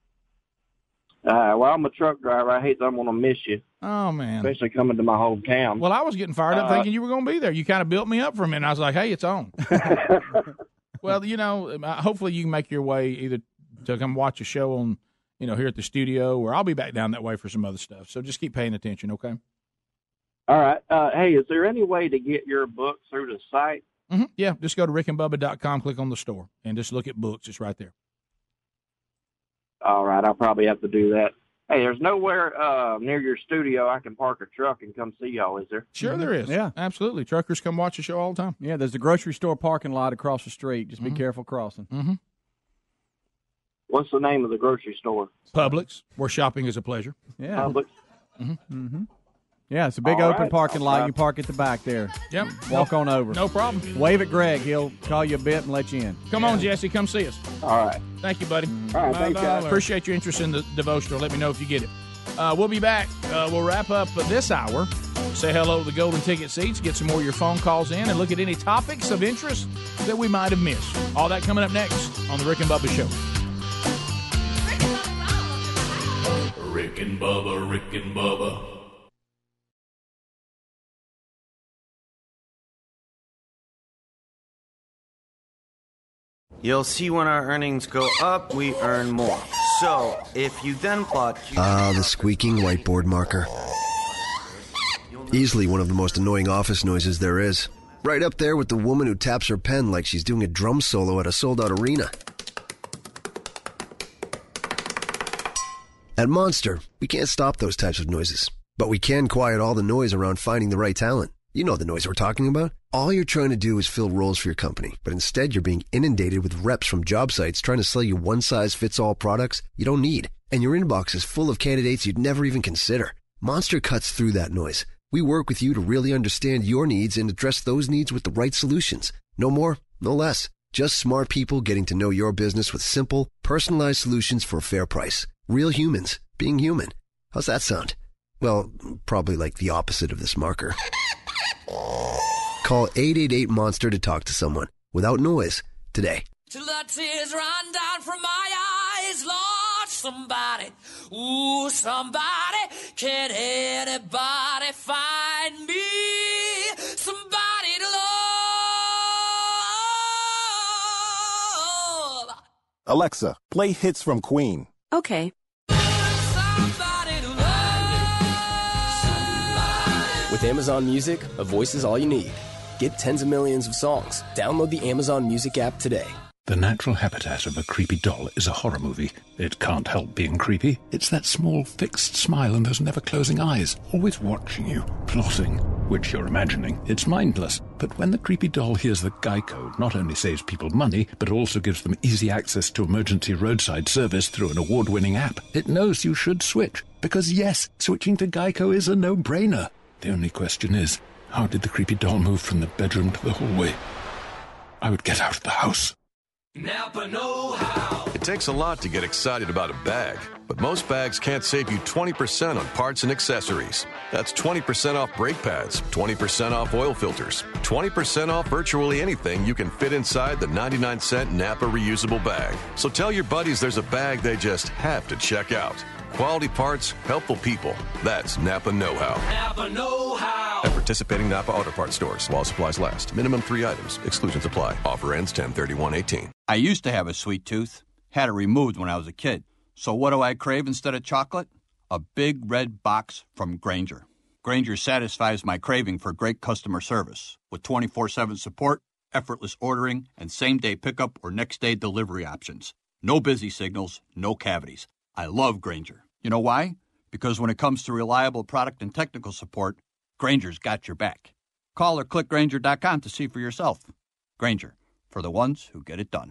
Uh, well, I'm a truck driver. I hate that I'm going to miss you, Oh man! especially coming to my hometown. Well, I was getting fired up Uh, thinking you were going to be there. You kind of built me up for a minute. I was like, "Hey, it's on." [laughs] well, you know, uh, hopefully you can make your way either to come watch a show on, you know, here at the studio, or I'll be back down that way for some other stuff. So just keep paying attention, okay? All right. Uh, hey, is there any way to get your book through the site? hmm Yeah, just go to rickandbubba.com, click on the store, and just look at books. It's right there. All right, I'll probably have to do that. Hey, there's nowhere uh, near your studio I can park a truck and come see y'all, is there? Sure, there is. Yeah. absolutely. Truckers come watch the show all the time. Yeah, there's a grocery store parking lot across the street. Just Mm-hmm. be careful crossing. Mm-hmm. What's the name of the grocery store? Publix, where shopping is a pleasure. Yeah. Publix. Mm-hmm. Yeah, it's a big All open right. parking lot. You park at the back there. Yep. Walk on over. No problem. Wave at Greg. He'll call you a bit and let you in. Come on, Jesse, come see us. All right. Thank you, buddy. All right, thanks, guys. Appreciate your interest in the devotional. Let me know if you get it. Uh, we'll be back. Uh, we'll wrap up this hour. Say hello to the golden ticket seats, get some more of your phone calls in, and look at any topics of interest that we might have missed. All that coming up next on the Rick and Bubba Show. Rick and Bubba, Rick and Bubba. You'll see when our earnings go up, we earn more. So, if you then plot Ah, the squeaking whiteboard marker. Easily one of the most annoying office noises there is. Right up there with the woman who taps her pen like she's doing a drum solo at a sold out arena. At Monster, we can't stop those types of noises, but we can quiet all the noise around finding the right talent. You know the noise we're talking about. All you're trying to do is fill roles for your company, but instead you're being inundated with reps from job sites trying to sell you one size fits all products you don't need. And your inbox is full of candidates you'd never even consider. Monster cuts through that noise. We work with you to really understand your needs and address those needs with the right solutions. No more, no less. Just smart people getting to know your business with simple, personalized solutions for a fair price. Real humans being human. How's that sound? Well, probably like the opposite of this marker. [laughs] Call 888 Monster to talk to someone without noise today. Till the tears run down from my eyes, Lord, somebody, ooh, somebody, can anybody find me? Somebody to love. Alexa, play hits from Queen. Okay. With Amazon Music, a voice is all you need. Get tens of millions of songs. Download the Amazon Music app today. The natural habitat of a creepy doll is a horror movie. It can't help being creepy. It's that small, fixed smile and those never closing eyes, always watching you, plotting, which you're imagining. It's mindless. But when the creepy doll hears that Geico not only saves people money, but also gives them easy access to emergency roadside service through an award winning app, it knows you should switch. Because yes, switching to Geico is a no brainer. The only question is, how did the creepy doll move from the bedroom to the hallway? I would get out of the house. Napa Know How. It takes a lot to get excited about a bag, but most bags can't save you 20% on parts and accessories. That's 20% off brake pads, 20% off oil filters, 20% off virtually anything you can fit inside the 99 cent Napa reusable bag. So tell your buddies there's a bag they just have to check out. Quality parts, helpful people. That's Napa Know How. Napa Know How. At participating Napa Auto Parts stores while supplies last. Minimum three items. Exclusions apply. Offer ends 10 18 I used to have a sweet tooth, had it removed when I was a kid. So what do I crave instead of chocolate? A big red box from Grainger. Grainger satisfies my craving for great customer service with 24 7 support, effortless ordering, and same day pickup or next day delivery options. No busy signals, no cavities. I love Grainger. You know why? Because when it comes to reliable product and technical support, Grainger's got your back. Call or click Grainger.com to see for yourself. Grainger, for the ones who get it done.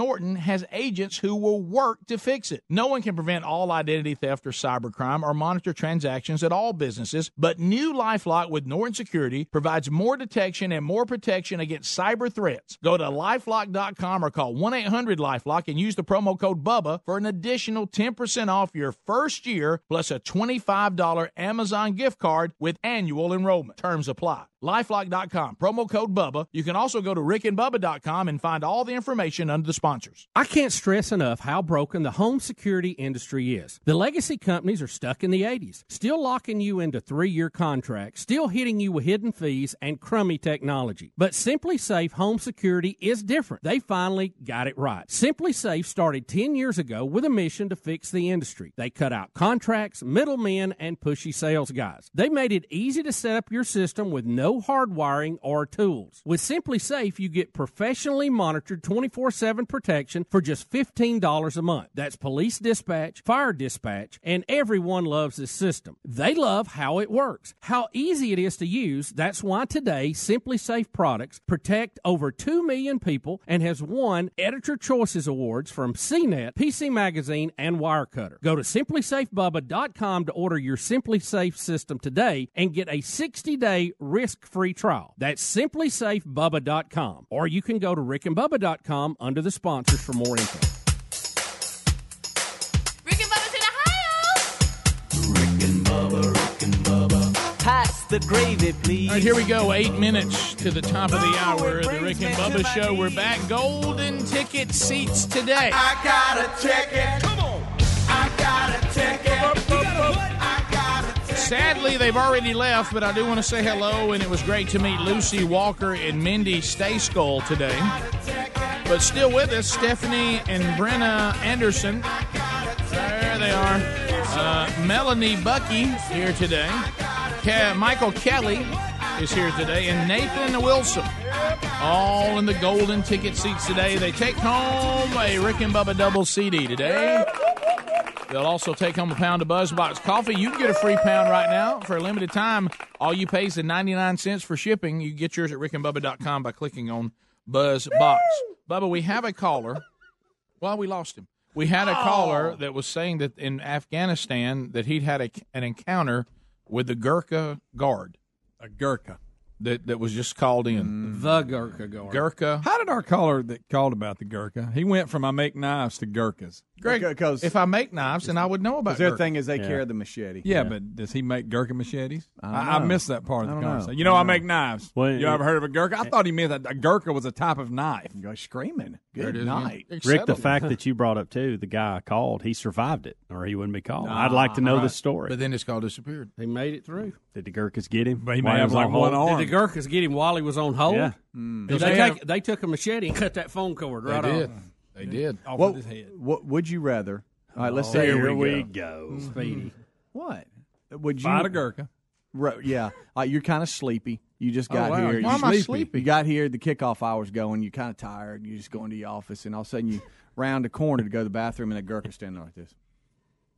Norton has agents who will work to fix it. No one can prevent all identity theft or cybercrime or monitor transactions at all businesses, but new Lifelock with Norton Security provides more detection and more protection against cyber threats. Go to lifelock.com or call 1 800 Lifelock and use the promo code BUBBA for an additional 10% off your first year plus a $25 Amazon gift card with annual enrollment. Terms apply. Lifelock.com, promo code BUBBA. You can also go to rickandbubba.com and find all the information under the sponsors. I can't stress enough how broken the home security industry is. The legacy companies are stuck in the 80s, still locking you into three year contracts, still hitting you with hidden fees and crummy technology. But SimpliSafe Home Security is different. They finally got it right. SimpliSafe started 10 years ago with a mission to fix the industry. They cut out contracts, middlemen, and pushy sales guys. They made it easy to set up your system with no hardwiring or tools. With SimpliSafe, you get professionally monitored 24 7 protection for just $15 a month. That's police dispatch, fire dispatch, and everyone loves this system. They love how it works, how easy it is to use. That's why today, SimpliSafe products protect over 2 million people and has won Editor Choices Awards from CNET, PC Magazine, and Wirecutter. Go to simplisafebubba.com to order your SimpliSafe system today and get a 60 day risk free trial. That's simplisafebubba.com. Or you can go to rickandbubba.com under the sponsors for more info. Rick and Bubba's in Ohio. Rick and Bubba, Rick and Bubba. Pass the gravy, please. All right, here we go. Eight minutes to the top of the oh, hour of the Rick and Bubba Show. We're back. Golden ticket seats today. I got a ticket. Come on. I got a ticket. I got a Sadly, they've already left, but I do want to say hello, and it was great to meet Lucy Walker and Mindy Stayskull today. But still with us, Stephanie and Brenna Anderson. There they are. Uh, Melanie Bucky here today. Ke- Michael Kelly is here today, and Nathan Wilson. All in the golden ticket seats today. They take home a Rick and Bubba double CD today. They'll also take home a pound of BuzzBox coffee. You can get a free pound right now for a limited time. All you pay is the 99 cents for shipping. You get yours at rickandbubba.com by clicking on BuzzBox. Bubba, we have a caller. Well, we lost him. We had a caller oh. that was saying that in Afghanistan that he'd had a, an encounter with the Gurkha guard. A Gurkha. That, that was just called in. Mm. The Gurkha guard. Gurkha. How did our caller that called about the Gurkha? He went from I make knives to Gurkhas. Greg, Because- if I make knives, then I would know about Because their Gurkha. thing is they carry the machete. Yeah, but does he make Gurkha machetes? I don't I, I know. missed that part of the don't know. conversation. You know, I I, make know. knives. Well, you it- ever heard of a Gurkha? I thought he meant that a Gurkha was a type of knife. You go screaming. There it Good is, man. Rick, the fact that you brought up too, the guy I called, he survived it, or he wouldn't be called. I'd like to know Right. the story. But then it's called disappeared. He made it through. Did the Gurkhas get him? But he While may have was like on one arm. Did the Gurkhas get him while he was on hold? Yeah. Mm. They they, have- take, they took a machete and cut that phone cord They right did. off. They did. Off What, of his head. what would you rather? All right, let's Oh, say here we go. Speedy. What would you Fight a Gurkha. Ru- yeah, uh, you're kind of sleepy. You just Oh, got wow. here. Why you am I sleepy. sleepy? You got here. The kickoff hour's going. You're kind of tired. You just go into the office, and all of a sudden you [laughs] round a corner to go to the bathroom, and a Gurkha standing like this.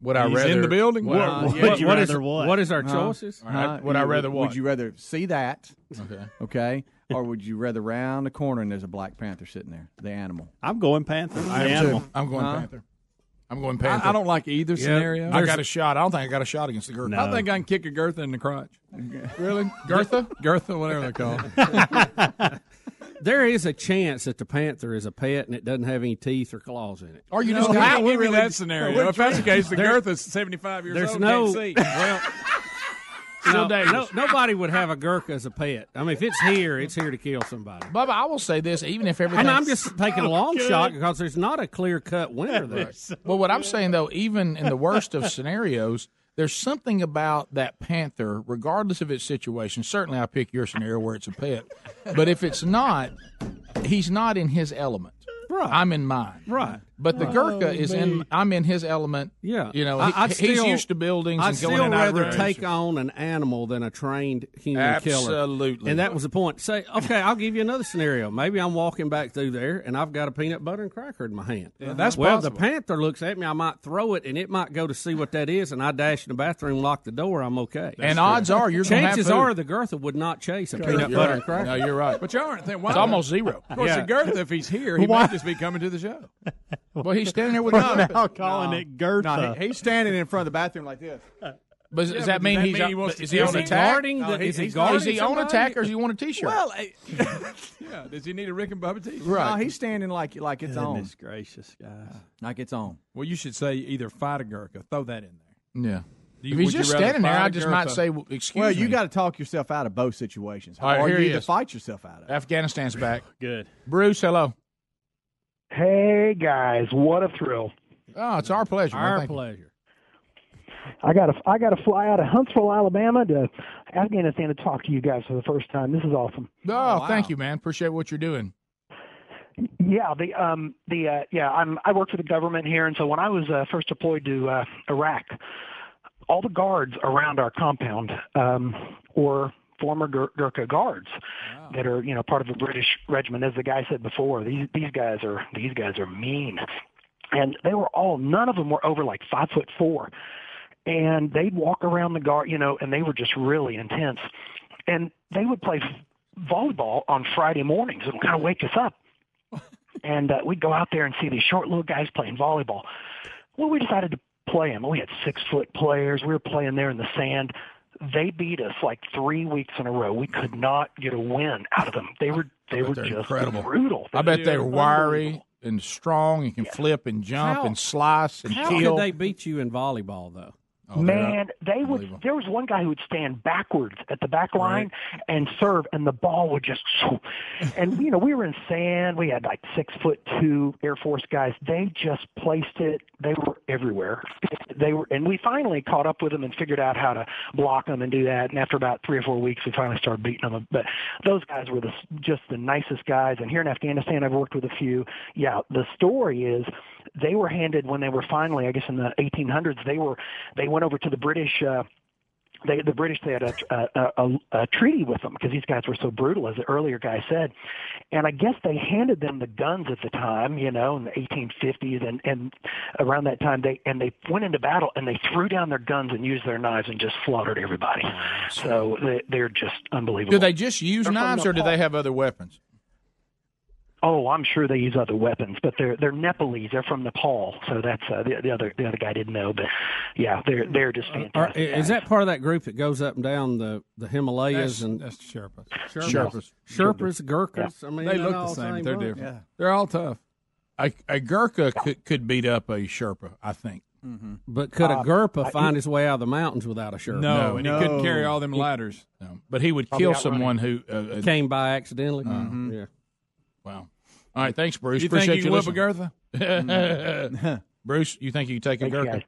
Would I He's rather in the building? Would, What- would what- you what rather is- what is our Huh? choices? Huh? Would I rather what? Would you rather see that? Okay. Okay. [laughs] or would you rather round the corner and there's a Black Panther sitting there, the animal? I'm going Panther. I The am too. I'm going Huh? Panther. I'm going Panther. I, I don't like either scenario. I got a shot. I don't think I got a shot against the Gurkha. I think I can kick a Gertha in the crotch. [laughs] Really? Gertha? Gertha, whatever they call it. [laughs] There is a chance that the panther is a pet and it doesn't have any teeth or claws in it. Or you No, just he got can't me that scenario. If that's the case, the There- Gertha's 75 years There's old. no can't see. [laughs] well. Still no, dangerous. no- nobody would have a Gurkha as a pet. I mean, if it's here, it's here to kill somebody. Bubba, I will say this: even if everything, And I'm just taking a [laughs] long Good. shot because there's not a clear cut winner there. well, what I'm saying though, even in the worst of scenarios, there's something about that panther, regardless of its situation. Certainly, I pick your scenario where it's a pet, but if it's not, he's not in his element. Right. I'm in mine. Right. But the Oh, Gurkha is in. I'm in his element. Yeah, You know, he- I'd he's still- used to buildings I'd and going still in and out of rather take on an animal than a trained human killer. Absolutely. And that was the point. Say, okay, I'll give you another scenario. Maybe I'm walking back through there and I've got a peanut butter and cracker in my hand. Yeah, that's well. possible. The panther looks at me. I might throw it, and it might go to see what that is, and I dash in the bathroom, lock the door. I'm okay. And odds are you're gonna have chances are the Gurtha would not chase a peanut You're butter right. and cracker. No, you're right. But you aren't thinking, It's almost zero. Of course, Yeah. the Gertha, if he's here, he [laughs] Why- might just be coming to the show. Well, he's standing there with No, a no, calling no. it Gertha. No, he- he's standing in front of the bathroom like this. But does that but mean does that he's mean he wants to is he on him? attack? Guarding the, No, he- is he guarding Is he on attack or does he want a T-shirt? Well, eh, [laughs] yeah. Does he need a Rick and Bubba t-shirt? No, he's standing like like it's on, Goodness gracious, guys. like it's on. Well, you should say either fight a Gurkha. Throw that in there. yeah. You- if he's just standing there, fight I a just might say, well, "Excuse well, me." Well, you got to talk yourself out of both situations, All right, or here you he need to is. fight yourself out of. Afghanistan's back. Good. Bruce, hello. Hey guys, what a thrill! Oh, it's our pleasure. Our Thank you. pleasure. I got to I got to fly out of Huntsville, Alabama, to Afghanistan to talk to you guys for the first time. This is awesome. Oh, thank you, man. Appreciate what you're doing. Yeah, the um the uh, yeah I'm I work for the government here, and so when I was uh, first deployed to uh, Iraq, all the guards around our compound um, were former Gur- Gurkha guards that are you know part of the British regiment. As the guy said before, these these guys are these guys are mean, and they were all none of them were over like five foot four, and they'd walk around the guard, you know, and they were just really intense, and they would play volleyball on Friday mornings and kind of wake us up [laughs] and uh, we'd go out there and see these short little guys playing volleyball. Well, we decided to play them. We had six foot players. We were playing there in the sand. They beat us like three weeks in a row. We could not get a win out of them. They were they were they're just incredible. brutal. I bet they're Unbelievable. wiry and strong and can flip and jump How- and slice and How kill. could they beat you in volleyball, though? Oh, Man, they would. There was one guy who would stand backwards at the back line and serve, and the ball would just. [laughs] And you know, we were in sand. We had like six foot two Air Force guys. They just placed it. They were everywhere. [laughs] They were, and we finally caught up with them and figured out how to block them and do that. And after about three or four weeks, we finally started beating them. But those guys were the just the nicest guys. And here in Afghanistan, I've worked with a few. Yeah, the story is they were handed when they were finally, I guess, in the 1800s. They were they went over to the British. Uh, they, the British they had a, a, a, a treaty with them because these guys were so brutal, as the earlier guy said. And I guess they handed them the guns at the time, you know, in the 1850s, and and around that time they and they went into battle and they threw down their guns and used their knives and just slaughtered everybody. So they, they're just unbelievable. Do they just use They're knives or do they have other weapons? Oh, I'm sure they use other weapons, but they're they're Nepalese. They're from Nepal, so that's uh, the, the other the other guy didn't know. But yeah, they're they're just Are, fantastic. is that part of that group that goes up and down the, the Himalayas That's, and that's Sherpas. Sherpas, Sherpas, Gurkhas? I mean, they look the same. same They're bunch. different. They're all tough. A, a Gurkha could, could beat up a Sherpa, I think. But could a Uh, Gurkha I- find his way out of the mountains without a Sherpa? No, and he couldn't carry all them He ladders. No. But he would kill someone who. Uh, uh, Came by accidentally. Mhm. Yeah. Wow. All right, thanks, Bruce. You think Appreciate you can whip a listening. [laughs] [laughs] Bruce, you think you can take a Thanks, Gurkha? guys.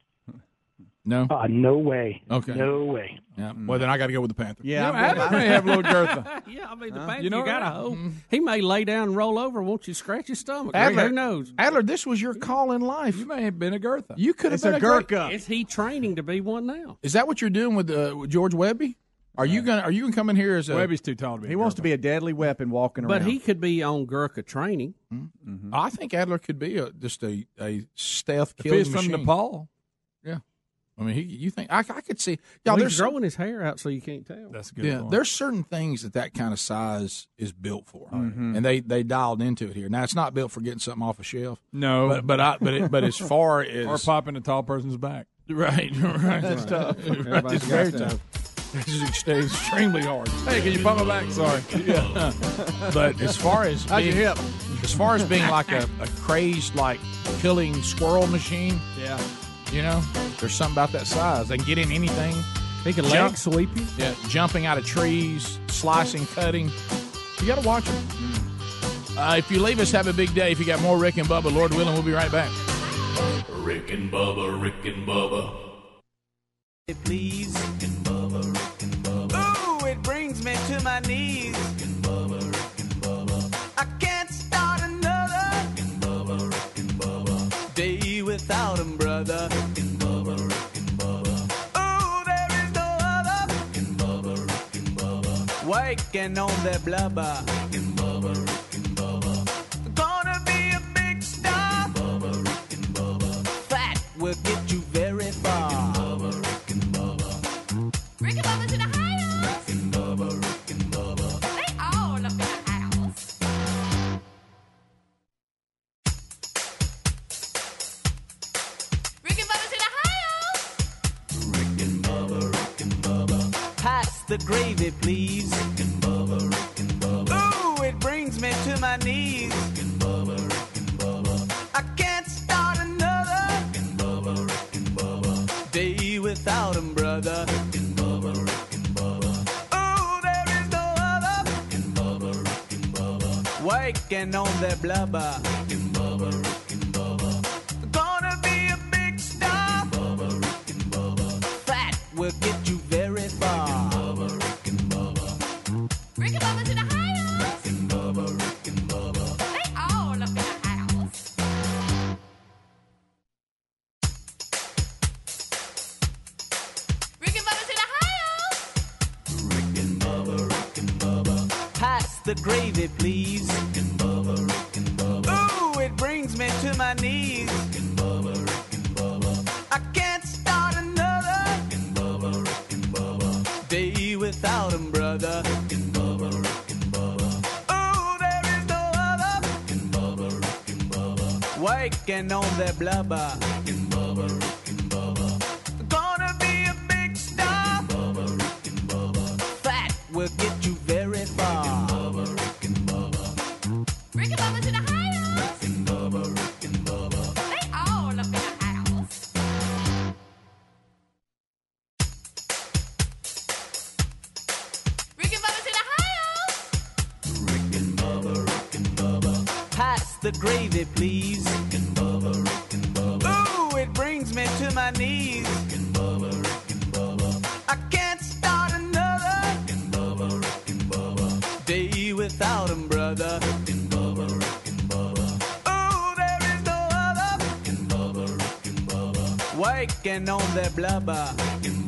No. Uh, no way. Okay. No way. Yeah. Well, then I got to go with the Panther. Yeah, Adler may have a little [laughs] Gurkha. yeah, I mean, the Huh? Panther, You know you got to what? hope. He may lay down and roll over. Won't you scratch his stomach? Greg? Adler, Who knows? Adler, this was your call in life. You may have been a Gurkha. You could have been a great- Gurkha. Is he training to be one now? Is that what you're doing with uh, with George Webby? Are you uh, gonna Are you gonna come in here as a? Webby's too tall to be. He wants to be a deadly weapon walking around. But he could be on Gurkha training. Hmm? Mm-hmm. I think Adler could be a, just a, a stealth If killing he's from machine. Nepal. Yeah, I mean, he, you think I, I could see? Well, Yeah, he's there's growing his hair out so you can't tell. That's good. yeah, there's certain things that that kind of size is built for, Mhm. and they they dialed into it here. Now it's not built for getting something off a shelf. No. but but I, but it, but as far [laughs] as or popping a tall person's back. Right, [laughs] right. That's tough. [laughs] Right, it's very tough. It's ex- extremely hard. Hey, can you pump my back? Sorry. Yeah. but as far as How's your hip? as far as being like a, a crazed like killing squirrel machine, Yeah. you know, there's something about that size. They can get in anything. They can Jump- leg sweep you. Yeah, jumping out of trees, slicing, cutting. You got to watch them. Uh, if you leave us, have a big day. If you got more Rick and Bubba, Lord willing, we'll be right back. Rick and Bubba, Rick and Bubba. Please. Ooh, my knees. I can't start another day without him, brother. Ooh, there is no other. Waking on that blubber. Waking on without him, brother. Ooh, there is no other. Waking on that blubber. Gonna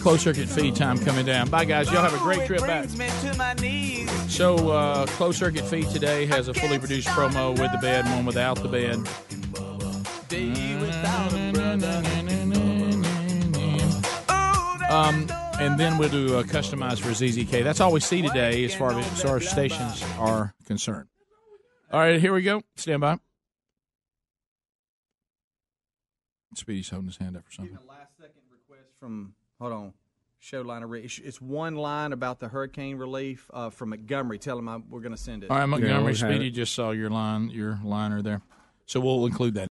closed circuit feed time coming down. Bye, guys. Y'all have a great trip back. So, uh, closed circuit feed today has a fully produced promo with the bed, one without the bed. Um, and then we'll do a customized for ZZK. That's all we see today as far as, as far as stations are concerned. All right, here we go. Stand by. Speedy's holding his hand up for something. from hold on show line of re- it's- it's one line about the hurricane relief uh, from Montgomery. Tell him I, we're going to send it. All right, Montgomery Speedy just saw your line, your liner there. So we'll include that.